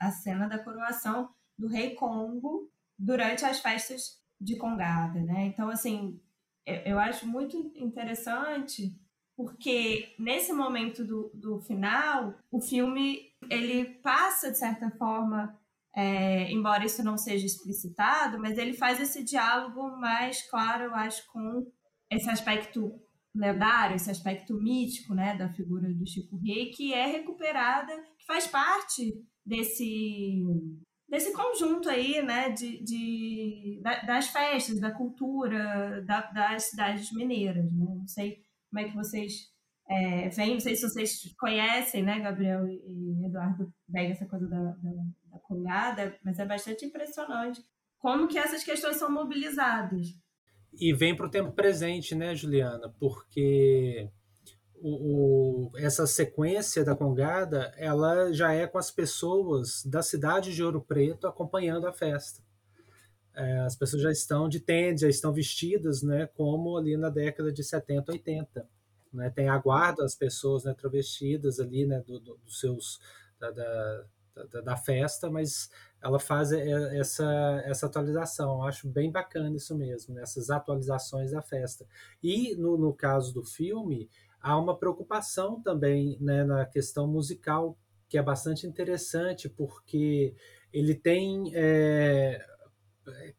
a, a cena da coroação do rei Congo durante as festas de Congada, né? Então, assim, eu, acho muito interessante porque nesse momento do, do final, o filme ele passa, de certa forma, é, embora isso não seja explicitado, mas ele faz esse diálogo mais claro, eu acho, com esse aspecto lendário, esse aspecto mítico né, da figura do Chico Rei, que é recuperada, que faz parte desse, desse conjunto aí, né, de, de, das festas, da cultura da, das cidades mineiras. Né? Não sei como é que vocês é, veem, não sei se vocês conhecem, né, Gabriel e Eduardo, bem essa coisa da, da, da mas é bastante impressionante como que essas questões são mobilizadas. E vem para o tempo presente, né, Juliana? Porque o, o, essa sequência da Congada, ela já é com as pessoas da cidade de Ouro Preto acompanhando a festa. É, as pessoas já estão de tênis, já estão vestidas, né, como ali na década de 70, 80. Né? Tem a guarda as pessoas né, travestidas ali, né, do, do dos seus da, da, da, da festa, mas ela faz essa, essa atualização. Eu acho bem bacana isso mesmo, né? essas atualizações da festa. E no, no caso do filme, há uma preocupação também né, na questão musical, que é bastante interessante, porque ele tem é,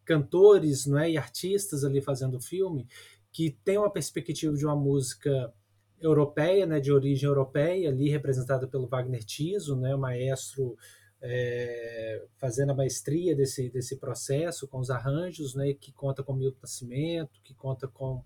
cantores é, e artistas ali fazendo o filme que tem uma perspectiva de uma música europeia, né, de origem europeia, ali representada pelo Wagner Tiso, né, o maestro é, fazendo a maestria desse, desse processo com os arranjos, né, que conta com Milton Nascimento, que conta com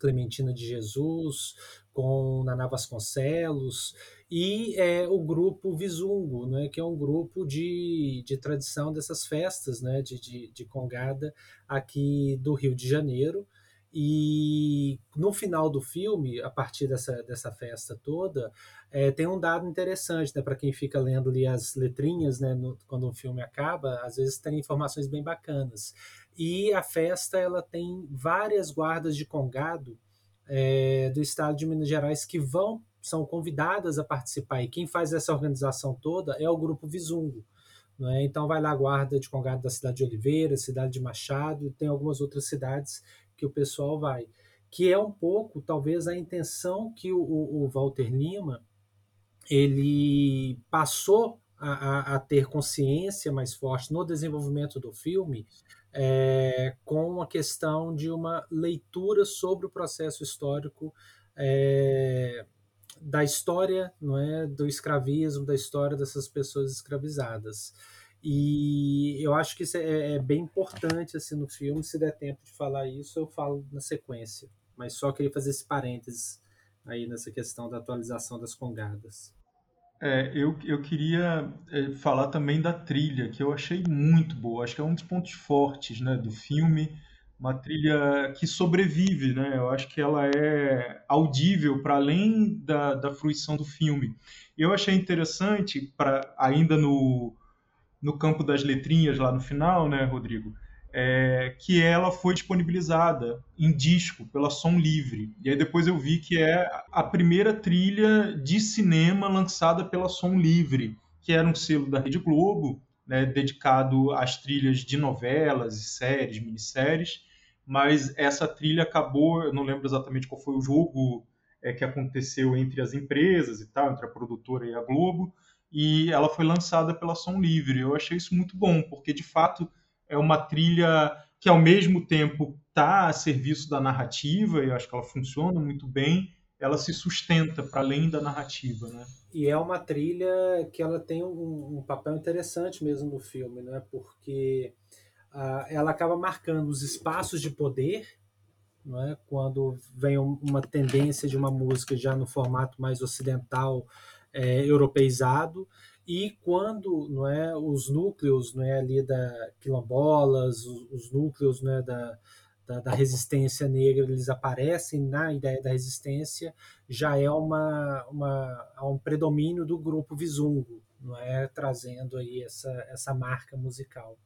Clementina de Jesus, com Naná Vasconcelos, e é, o grupo Visungo, né, que é um grupo de, de tradição dessas festas né, de, de, de Congada aqui do Rio de Janeiro. E no final do filme, a partir dessa, dessa festa toda, é, tem um dado interessante, né, para quem fica lendo ali as letrinhas, né, no, quando o filme acaba, às vezes tem informações bem bacanas. E a festa ela tem várias guardas de congado é, do estado de Minas Gerais que vão são convidadas a participar. E quem faz essa organização toda é o grupo Visungo. Né? Então vai lá a guarda de congado da cidade de Oliveira, cidade de Machado, e tem algumas outras cidades que o pessoal vai. Que é um pouco, talvez, a intenção que o, o Walter Lima ele passou a, a, a, ter consciência mais forte no desenvolvimento do filme é, com a questão de uma leitura sobre o processo histórico é, da história não é do escravismo da história dessas pessoas escravizadas. E eu acho que isso é, é bem importante assim no filme. Se der tempo de falar isso eu falo na sequência. Mas só queria fazer esse parênteses aí nessa questão da atualização das congadas é, eu, eu queria é, falar também da trilha, que eu achei muito boa. Acho que é um dos pontos fortes né, do filme. Uma trilha que sobrevive, né? Eu acho que ela é audível para além da, da fruição do filme. Eu achei interessante, para ainda no, no campo das letrinhas lá no final, né, Rodrigo? É, que ela foi disponibilizada em disco pela Som Livre. E aí depois eu vi que é a primeira trilha de cinema lançada pela Som Livre, que era um selo da Rede Globo, né, dedicado às trilhas de novelas e séries, minisséries. Mas essa trilha acabou, eu não lembro exatamente qual foi o jogo é, que aconteceu entre as empresas e tal, entre a produtora e a Globo, e ela foi lançada pela Som Livre. Eu achei isso muito bom, porque de fato é uma trilha que ao mesmo tempo está a serviço da narrativa, e eu acho que ela funciona muito bem, ela se sustenta para além da narrativa, né? E é uma trilha que ela tem um, um papel interessante mesmo no filme, né? Porque uh, ela acaba marcando os espaços de poder, não é? Quando vem uma tendência de uma música já no formato mais ocidental, é, europeizado, e quando não é os núcleos não é ali da quilombolas os, os núcleos não é da, da, da, resistência negra eles aparecem na ideia da resistência já é uma, uma um predomínio do grupo Visungo não é trazendo aí essa essa marca musical.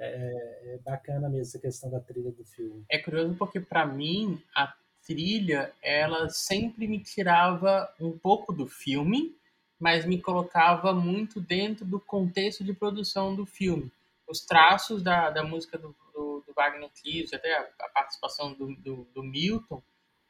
É, é bacana mesmo essa questão da trilha do filme. É curioso porque para mim a trilha ela sempre me tirava um pouco do filme mas me colocava muito dentro do contexto de produção do filme. Os traços da, da música do, do, do Wagner Tiso, até a, a participação do, do, do, Milton,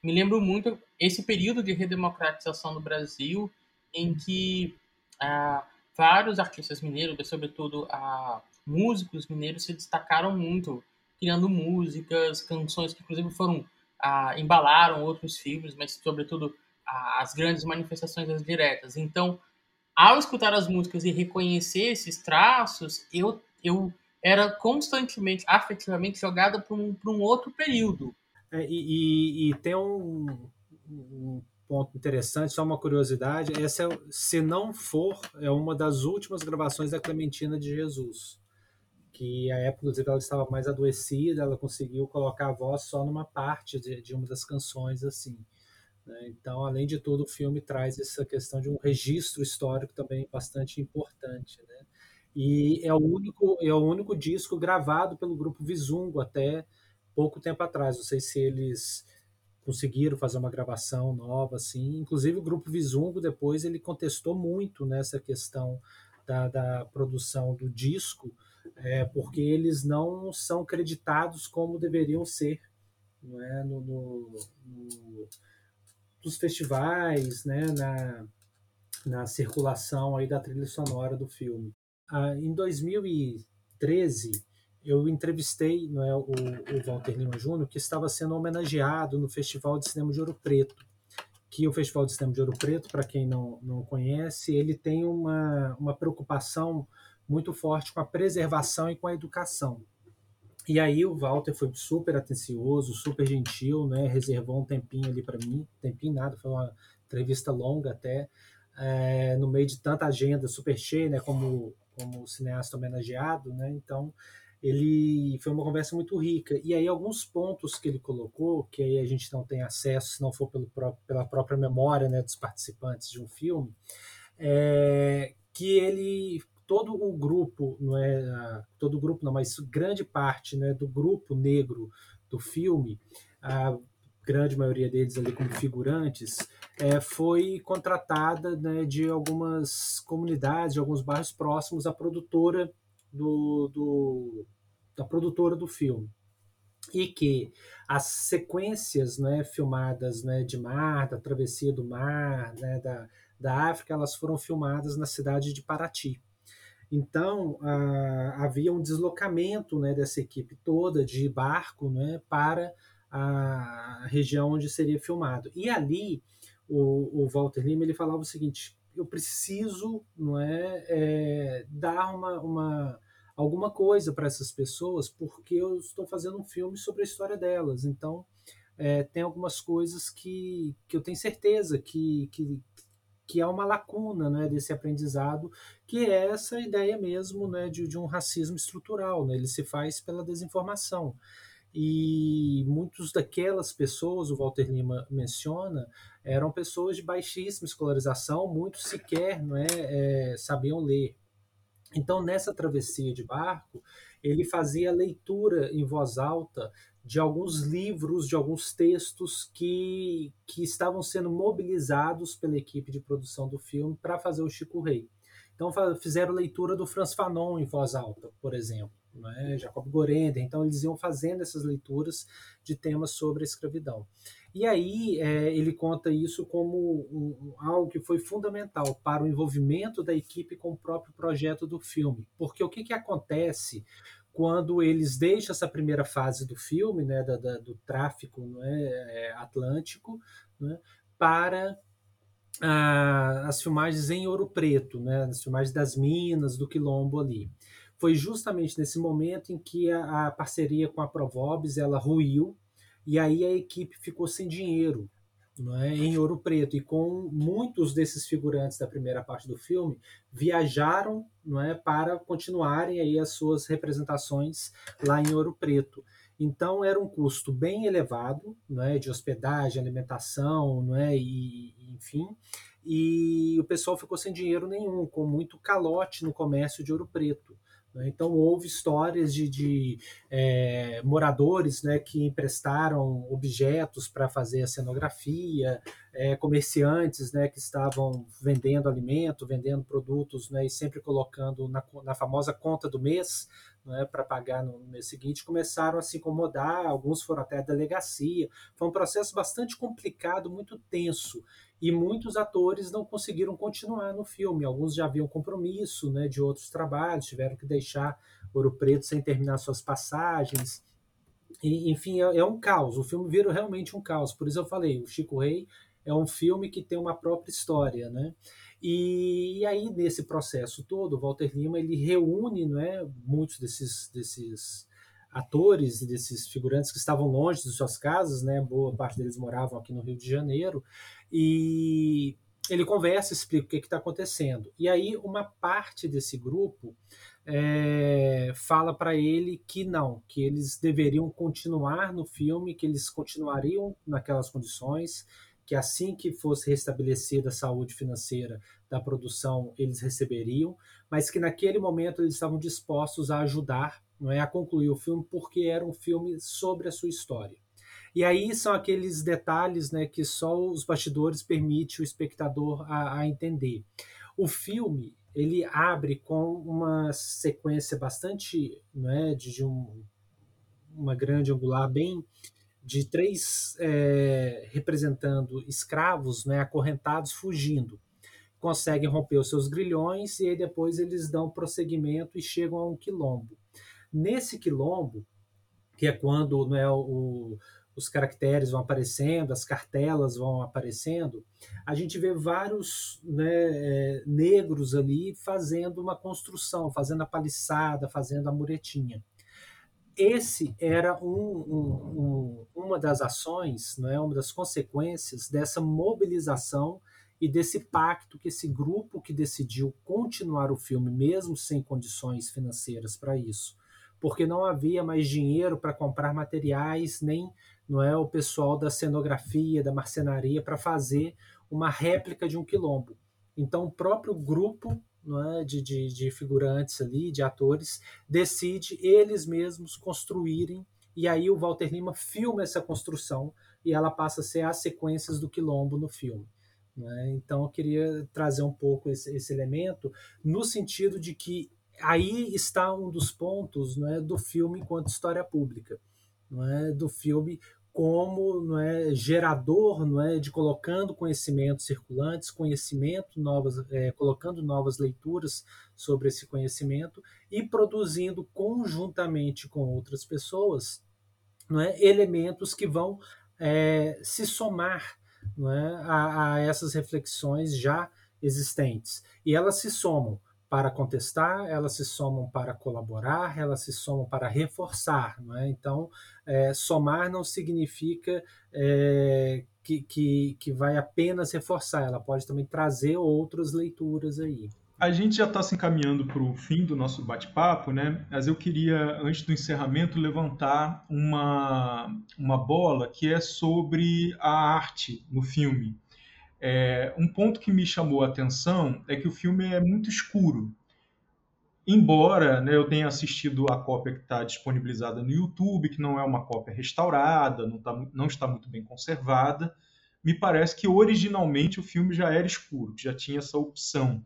me lembro muito esse período de redemocratização do Brasil, em que ah, vários artistas mineiros, sobretudo a músicos mineiros, se destacaram muito, criando músicas, canções que inclusive foram ah, embalaram outros filmes, mas sobretudo ah, as grandes manifestações das diretas. Então, ao escutar as músicas e reconhecer esses traços, eu eu era constantemente, afetivamente jogada para um, um outro período. É, e, e, e, tem um, um, ponto interessante, só uma curiosidade, essa, é, se não for, é uma das últimas gravações da Clementina de Jesus, que a época, inclusive, ela estava mais adoecida, ela conseguiu colocar a voz só numa parte de, de uma das canções, assim. Né? Então, além de tudo, o filme traz essa questão de um registro histórico também bastante importante, né? E é o único, é o único disco gravado pelo grupo Visungo até pouco tempo atrás. Não sei se eles conseguiram fazer uma gravação nova, assim. Inclusive o grupo Visungo depois ele contestou muito nessa questão da, da produção do disco, é, porque eles não são creditados como deveriam ser, não é, no, no, no nos festivais, né, na, na circulação aí da trilha sonora do filme. Ah, em 2013, eu entrevistei é, o, o Walter Lima Júnior, que estava sendo homenageado no Festival de Cinema de Ouro Preto. Que o Festival de Cinema de Ouro Preto, para quem não, não conhece, ele tem uma, uma preocupação muito forte com a preservação e com a educação. E aí o Walter foi super atencioso, super gentil, né? Reservou um tempinho ali para mim, tempinho nada, foi uma entrevista longa até, é, no meio de tanta agenda super cheia, né? Como como cineasta homenageado, né? Então, ele foi uma conversa muito rica. E aí alguns pontos que ele colocou, que aí a gente não tem acesso, se não for pelo próprio, pela própria memória né, dos participantes de um filme, é, que ele todo o grupo, não é todo o grupo não, mas grande parte né, do grupo negro do filme, a grande maioria deles ali como figurantes, é, foi contratada né, de algumas comunidades, de alguns bairros próximos à produtora do, do, da produtora do filme. E que as sequências né, filmadas né, de mar, da travessia do mar, né, da, da África, elas foram filmadas na cidade de Paraty. Então, ah, havia um deslocamento né, dessa equipe toda de barco né, para a região onde seria filmado. E ali o, o Walter Lima ele falava o seguinte: eu preciso, não é, é dar uma, uma alguma coisa para essas pessoas porque eu estou fazendo um filme sobre a história delas. Então é, tem algumas coisas que, que eu tenho certeza que, que, que há uma lacuna né, desse aprendizado, que é essa ideia mesmo né, de, de um racismo estrutural. Né? Ele se faz pela desinformação. E muitos daquelas pessoas, o Walter Lima menciona, eram pessoas de baixíssima escolarização, muitos sequer não é, é, sabiam ler. Então, nessa travessia de barco, ele fazia leitura em voz alta de alguns livros, de alguns textos que, que estavam sendo mobilizados pela equipe de produção do filme para fazer o Chico Rei. Então, fizeram leitura do Franz Fanon em voz alta, por exemplo né, Jacob Gorender. Então, eles iam fazendo essas leituras de temas sobre a escravidão. E aí é, ele conta isso como um, algo que foi fundamental para o envolvimento da equipe com o próprio projeto do filme. Porque o que, que acontece quando eles deixam essa primeira fase do filme, né, da, da, do tráfico né, atlântico, né, para ah, as filmagens em Ouro Preto, né, as filmagens das minas, do quilombo ali. Foi justamente nesse momento em que a, a parceria com a Provobis ela ruiu e aí a equipe ficou sem dinheiro é, em Ouro Preto e com muitos desses figurantes da primeira parte do filme viajaram não é, para continuarem aí as suas representações lá em Ouro Preto. Então era um custo bem elevado, não é, de hospedagem, alimentação, não é, e enfim, e o pessoal ficou sem dinheiro nenhum, com muito calote no comércio de Ouro Preto. Né? Então, houve histórias de, de é, moradores né, que emprestaram objetos para fazer a cenografia, é, comerciantes né, que estavam vendendo alimento, vendendo produtos né, e sempre colocando na, na famosa conta do mês é, para pagar no mês seguinte, começaram a se incomodar, alguns foram até a delegacia. Foi um processo bastante complicado, muito tenso, e muitos atores não conseguiram continuar no filme. Alguns já haviam compromisso né, de outros trabalhos, tiveram que deixar Ouro Preto sem terminar suas passagens. E, enfim, é, é, um caos. O filme vira realmente um caos. Por isso eu falei, o Chico Rei é um filme que tem uma própria história, né? E, e aí nesse processo todo, o Walter Lima ele reúne, né, muitos desses desses atores e desses figurantes que estavam longe de suas casas, né? Boa parte deles moravam aqui no Rio de Janeiro e ele conversa, explica o que está acontecendo. E aí uma parte desse grupo é, fala para ele que não, que eles deveriam continuar no filme, que eles continuariam naquelas condições, que assim que fosse restabelecida a saúde financeira da produção, eles receberiam, mas que naquele momento eles estavam dispostos a ajudar não é, a concluir o filme, porque era um filme sobre a sua história. E aí são aqueles detalhes né, que só os bastidores permitem o espectador a, a entender. O filme ele abre com uma sequência bastante né, de, de um, uma grande angular bem de três é, representando escravos né, acorrentados fugindo. Conseguem romper os seus grilhões e aí depois eles dão prosseguimento e chegam a um quilombo. Nesse quilombo, que é quando né, o, os caracteres vão aparecendo, as cartelas vão aparecendo, a gente vê vários né, é, negros ali fazendo uma construção, fazendo a paliçada, fazendo a muretinha. Esse era um, um, um, uma das ações, né, uma das consequências dessa mobilização e desse pacto que esse grupo que decidiu continuar o filme, mesmo sem condições financeiras para isso, porque não havia mais dinheiro para comprar materiais, nem não é o pessoal da cenografia, da marcenaria para fazer uma réplica de um quilombo. Então o próprio grupo é, de, de, de figurantes ali, de atores, decide eles mesmos construírem e aí o Walter Lima filma essa construção e ela passa a ser as sequências do quilombo no filme. Né? Então eu queria trazer um pouco esse, esse elemento no sentido de que aí está um dos pontos é, do filme enquanto história pública, não é, do filme como não é, gerador não é, de colocando conhecimentos circulantes, conhecimento novas, é, colocando novas leituras sobre esse conhecimento e produzindo conjuntamente com outras pessoas não é, elementos que vão é, se somar não é, a, a essas reflexões já existentes. E elas se somam para contestar, elas se somam para colaborar, elas se somam para reforçar. Não é? Então, é, somar não significa é, que, que, que vai apenas reforçar, ela pode também trazer outras leituras aí. A gente já está se encaminhando para o fim do nosso bate-papo, né? Mas eu queria, antes do encerramento, levantar uma, uma bola que é sobre a arte no filme. É, um ponto que me chamou a atenção é que o filme é muito escuro. Embora né, eu tenha assistido a cópia que está disponibilizada no YouTube, que não é uma cópia restaurada, não, tá, não está muito bem conservada, me parece que originalmente o filme já era escuro, já tinha essa opção.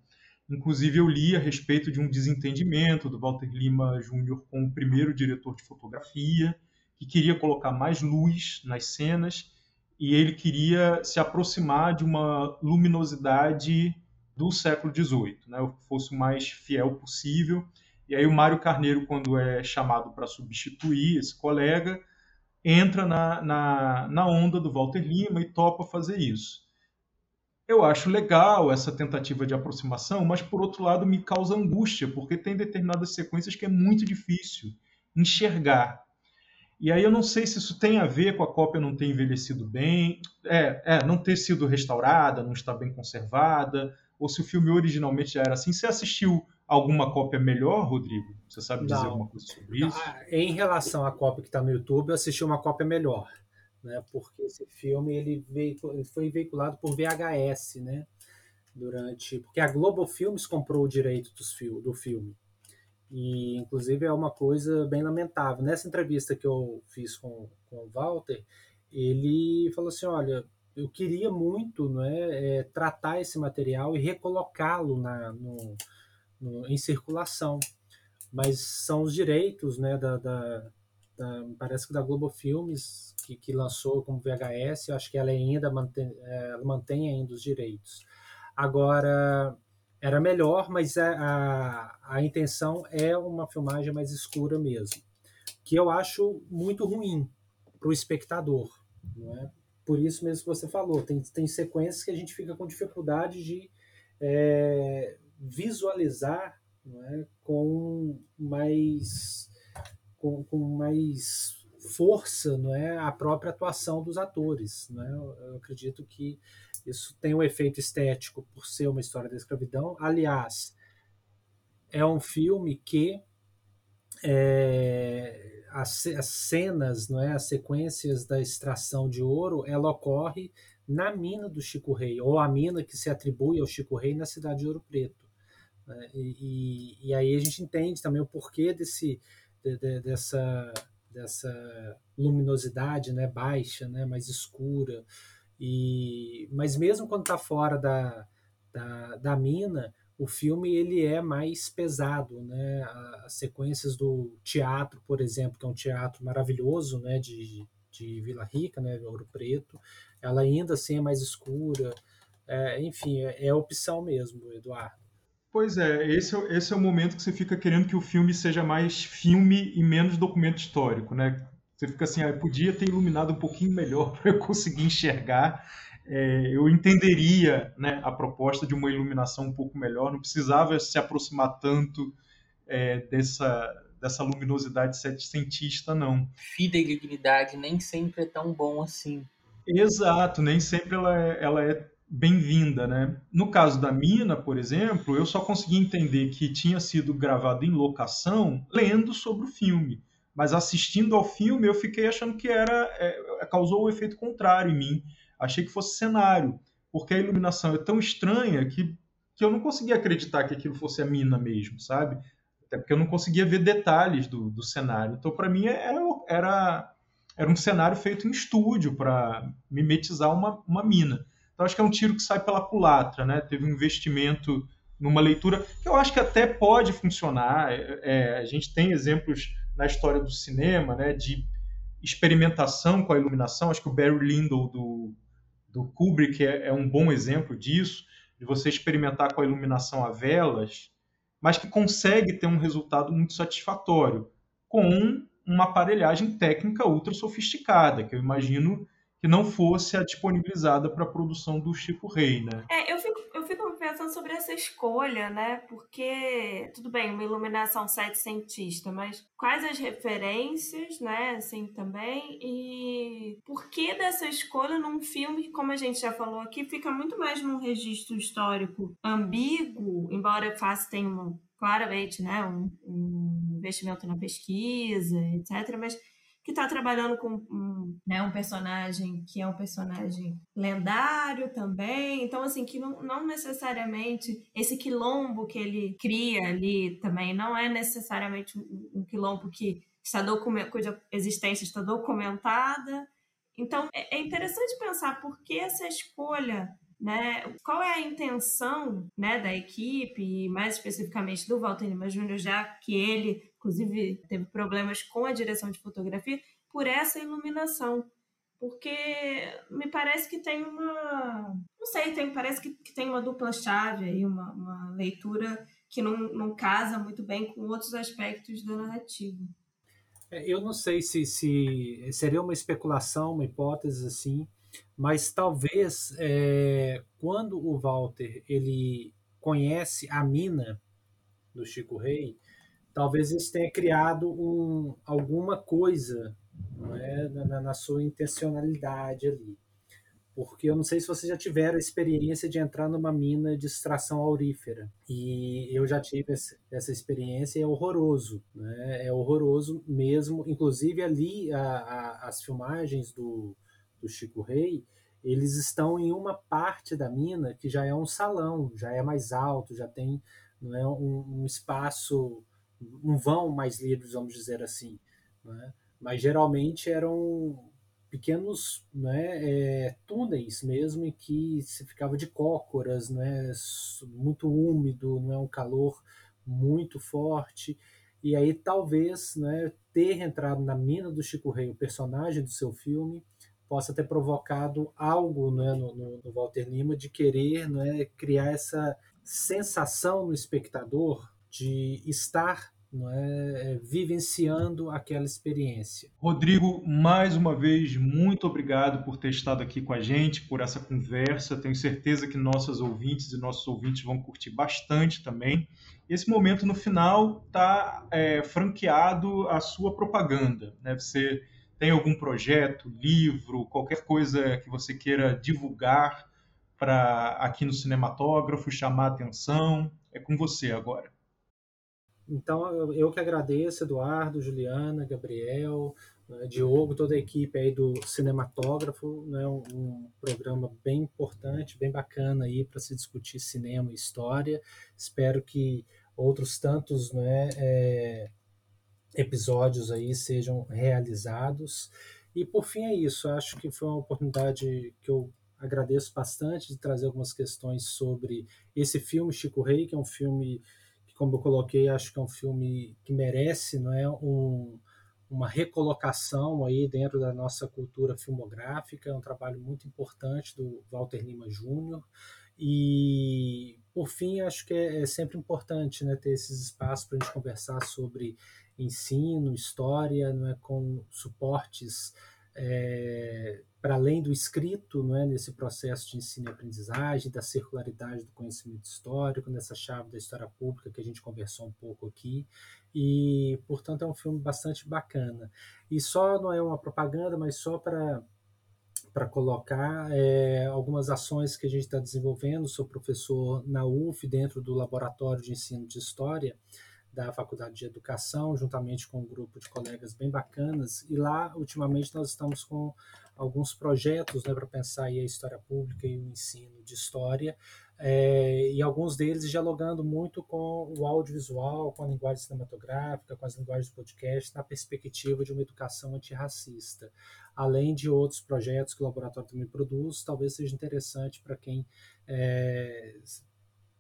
Inclusive, eu li a respeito de um desentendimento do Walter Lima Jr. com o primeiro diretor de fotografia, que queria colocar mais luz nas cenas e ele queria se aproximar de uma luminosidade do século XVIII, né, que fosse o mais fiel possível. E aí o Mário Carneiro, quando é chamado para substituir esse colega, entra na, na, na onda do Walter Lima e topa fazer isso. Eu acho legal essa tentativa de aproximação, mas por outro lado me causa angústia, porque tem determinadas sequências que é muito difícil enxergar e aí eu não sei se isso tem a ver com a cópia não ter envelhecido bem, é, é, não ter sido restaurada, não estar bem conservada, ou se o filme originalmente já era assim. Você assistiu alguma cópia melhor, Rodrigo? Você sabe dizer não. alguma coisa sobre isso? Ah, em relação à cópia que está no YouTube, eu assisti uma cópia melhor, né? Porque esse filme ele, veio, ele foi veiculado por VHS, né? Durante, porque a Globo Filmes comprou o direito dos, do filme. E, inclusive, é uma coisa bem lamentável. Nessa entrevista que eu fiz com, com o Walter, ele falou assim: olha, eu queria muito né, é, tratar esse material e recolocá-lo na, no, no, em circulação, mas são os direitos, né, da, da, da parece que da Globo Filmes que, que lançou como VHS, acho que ela ainda mantém, é, ela mantém ainda os direitos. Agora era melhor, mas a, a, a intenção é uma filmagem mais escura mesmo, que eu acho muito ruim para o espectador, não é? Por isso mesmo que você falou, tem, tem sequências que a gente fica com dificuldade de é, visualizar é? com mais com, com, mais força não é a própria atuação dos atores não é? eu acredito que isso tem um efeito estético por ser uma história da escravidão aliás é um filme que é, as, as, cenas não é as sequências da extração de ouro ela ocorre na mina do Chico Rei ou a mina que se atribui ao Chico Rei na cidade de Ouro Preto né? E, e, e, aí a gente entende também o porquê desse, de, de, dessa, dessa luminosidade né, baixa, né, mais escura. E, mas mesmo quando está fora da, da, da, mina, o filme ele é mais pesado. Né? As sequências do teatro, por exemplo, que é um teatro maravilhoso né, de, de Vila Rica, né, Ouro Preto, ela ainda assim é mais escura. É, enfim, é, é opção mesmo, Eduardo. Pois é, esse, é, esse é o momento que você fica querendo que o filme seja mais filme e menos documento histórico, né? Você fica assim, ah, podia ter iluminado um pouquinho melhor *laughs* para eu conseguir enxergar. É, eu entenderia né, a proposta de uma iluminação um pouco melhor, não precisava se aproximar tanto é, dessa, dessa luminosidade setecentista, não. Fidelignidade nem sempre é tão bom assim. Exato, nem sempre ela é, ela é bem-vinda, né? No caso da mina, por exemplo, eu só consegui entender que tinha sido gravado em locação lendo sobre o filme, mas assistindo ao filme eu fiquei achando que era é, causou o efeito contrário em mim. Achei que fosse cenário, porque a iluminação é tão estranha que, que eu não conseguia acreditar que aquilo fosse a mina mesmo, sabe? Até porque eu não conseguia ver detalhes do, do cenário. Então, para mim, era, era, era um cenário feito em estúdio para mimetizar uma, uma mina. Então acho que é um tiro que sai pela culatra, né? Teve um investimento numa leitura que eu acho que até pode funcionar. É, é, a gente tem exemplos na história do cinema, né? De experimentação com a iluminação. Acho que o Barry Lyndon do, do Kubrick é, é um bom exemplo disso, de você experimentar com a iluminação a velas, mas que consegue ter um resultado muito satisfatório com uma aparelhagem técnica ultra sofisticada, que eu imagino que não fosse a disponibilizada para a produção do Chico Rei, né? É, eu pensando sobre essa escolha, né? Porque, tudo bem, uma iluminação setecentista, mas quais as referências, né? Assim, também, e por que dessa escolha num filme que, como a gente já falou aqui, fica muito mais num registro histórico ambíguo, embora faça tenha um, claramente, né? Um, um investimento na pesquisa, etc., mas que está trabalhando com um, né, um personagem que é um personagem lendário também. Então, assim, que não, não necessariamente esse quilombo que ele cria ali também não é necessariamente um, um quilombo que está cuja existência está documentada. Então, é, é interessante pensar por que essa escolha né? Qual é a intenção né, da equipe, e mais especificamente do Walter Lima Júnior, já que ele inclusive teve problemas com a direção de fotografia, por essa iluminação. Porque me parece que tem uma. Não sei, tem, parece que, que tem uma dupla chave aí, uma, uma leitura que não, não casa muito bem com outros aspectos da narrativa. É, eu não sei se, se seria uma especulação, uma hipótese assim, mas talvez é, quando o Walter ele conhece a mina do Chico Rei, talvez isso tenha criado um, alguma coisa é, na, na, sua intencionalidade ali. Porque eu não sei se vocês já tiveram a experiência de entrar numa mina de extração aurífera. E eu já tive essa experiência e é horroroso. Né? É horroroso mesmo. Inclusive, ali, a, a, as filmagens do, do Chico Rei, eles estão em uma parte da mina que já é um salão, já é mais alto, já tem não é, um, um espaço um vão mais livres, vamos dizer assim. Né? Mas geralmente eram pequenos né, é, túneis mesmo em que se ficava de cócoras, né, muito úmido, não é um calor muito forte e aí talvez né, ter entrado na mina do Chico Rei, o personagem do seu filme, possa ter provocado algo né, no, no, no Walter Lima de querer né, criar essa sensação no espectador de estar não é, é, vivenciando aquela experiência. Rodrigo, mais uma vez, muito obrigado por ter estado aqui com a gente, por essa conversa. Tenho certeza que nossas ouvintes e nossos ouvintes vão curtir bastante também. Esse momento no final está é, franqueado à sua propaganda. Né? Você tem algum projeto, livro, qualquer coisa que você queira divulgar para aqui no cinematógrafo, chamar atenção? É com você agora. Então, eu que agradeço, Eduardo, Juliana, Gabriel, né, Diogo, toda a equipe aí do Cinematógrafo, né, um, programa bem importante, bem bacana aí para se discutir cinema e história. Espero que outros tantos né, é, episódios aí sejam realizados. E por fim é isso, acho que foi uma oportunidade que eu agradeço bastante de trazer algumas questões sobre esse filme Chico Rei, que é um filme como eu coloquei, acho que é um filme que merece não é, um, uma recolocação aí dentro da nossa cultura filmográfica, é um trabalho muito importante do Walter Lima Júnior. E, por fim, acho que é, é sempre importante né, ter esses espaços para a gente conversar sobre ensino, história, não é, com suportes é, para além do escrito, não é, nesse processo de ensino e aprendizagem, da circularidade do conhecimento histórico, nessa chave da história pública que a gente conversou um pouco aqui, e, portanto, é um filme bastante bacana. E só não é uma propaganda, mas só para para colocar é, algumas ações que a gente está desenvolvendo. Sou professor na UF, dentro do Laboratório de Ensino de História, da Faculdade de Educação, juntamente com um grupo de colegas bem bacanas. E lá, ultimamente, nós estamos com alguns projetos né, para pensar aí a história pública e o ensino de história, é, e alguns deles dialogando muito com o audiovisual, com a linguagem cinematográfica, com as linguagens de podcast, na perspectiva de uma educação antirracista. Além de outros projetos que o laboratório também produz, talvez seja interessante para quem é,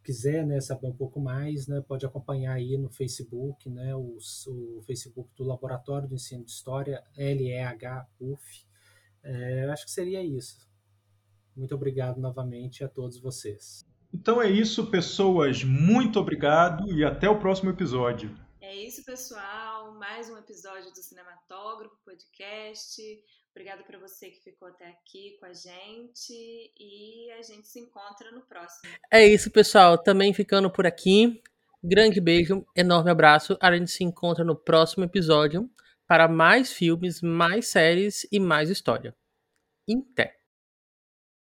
quiser né, saber um pouco mais, né, pode acompanhar aí no Facebook, né, o, o Facebook do Laboratório do Ensino de História, LEH-UF. É, acho que seria isso. Muito obrigado novamente a todos vocês. Então é isso, pessoas. Muito obrigado e até o próximo episódio. É isso, pessoal. Mais um episódio do Cinematógrafo Podcast. Obrigada para você que ficou até aqui com a gente e a gente se encontra no próximo. É isso, pessoal. Também ficando por aqui. Grande beijo, enorme abraço. A gente se encontra no próximo episódio para mais filmes, mais séries e mais história. Até!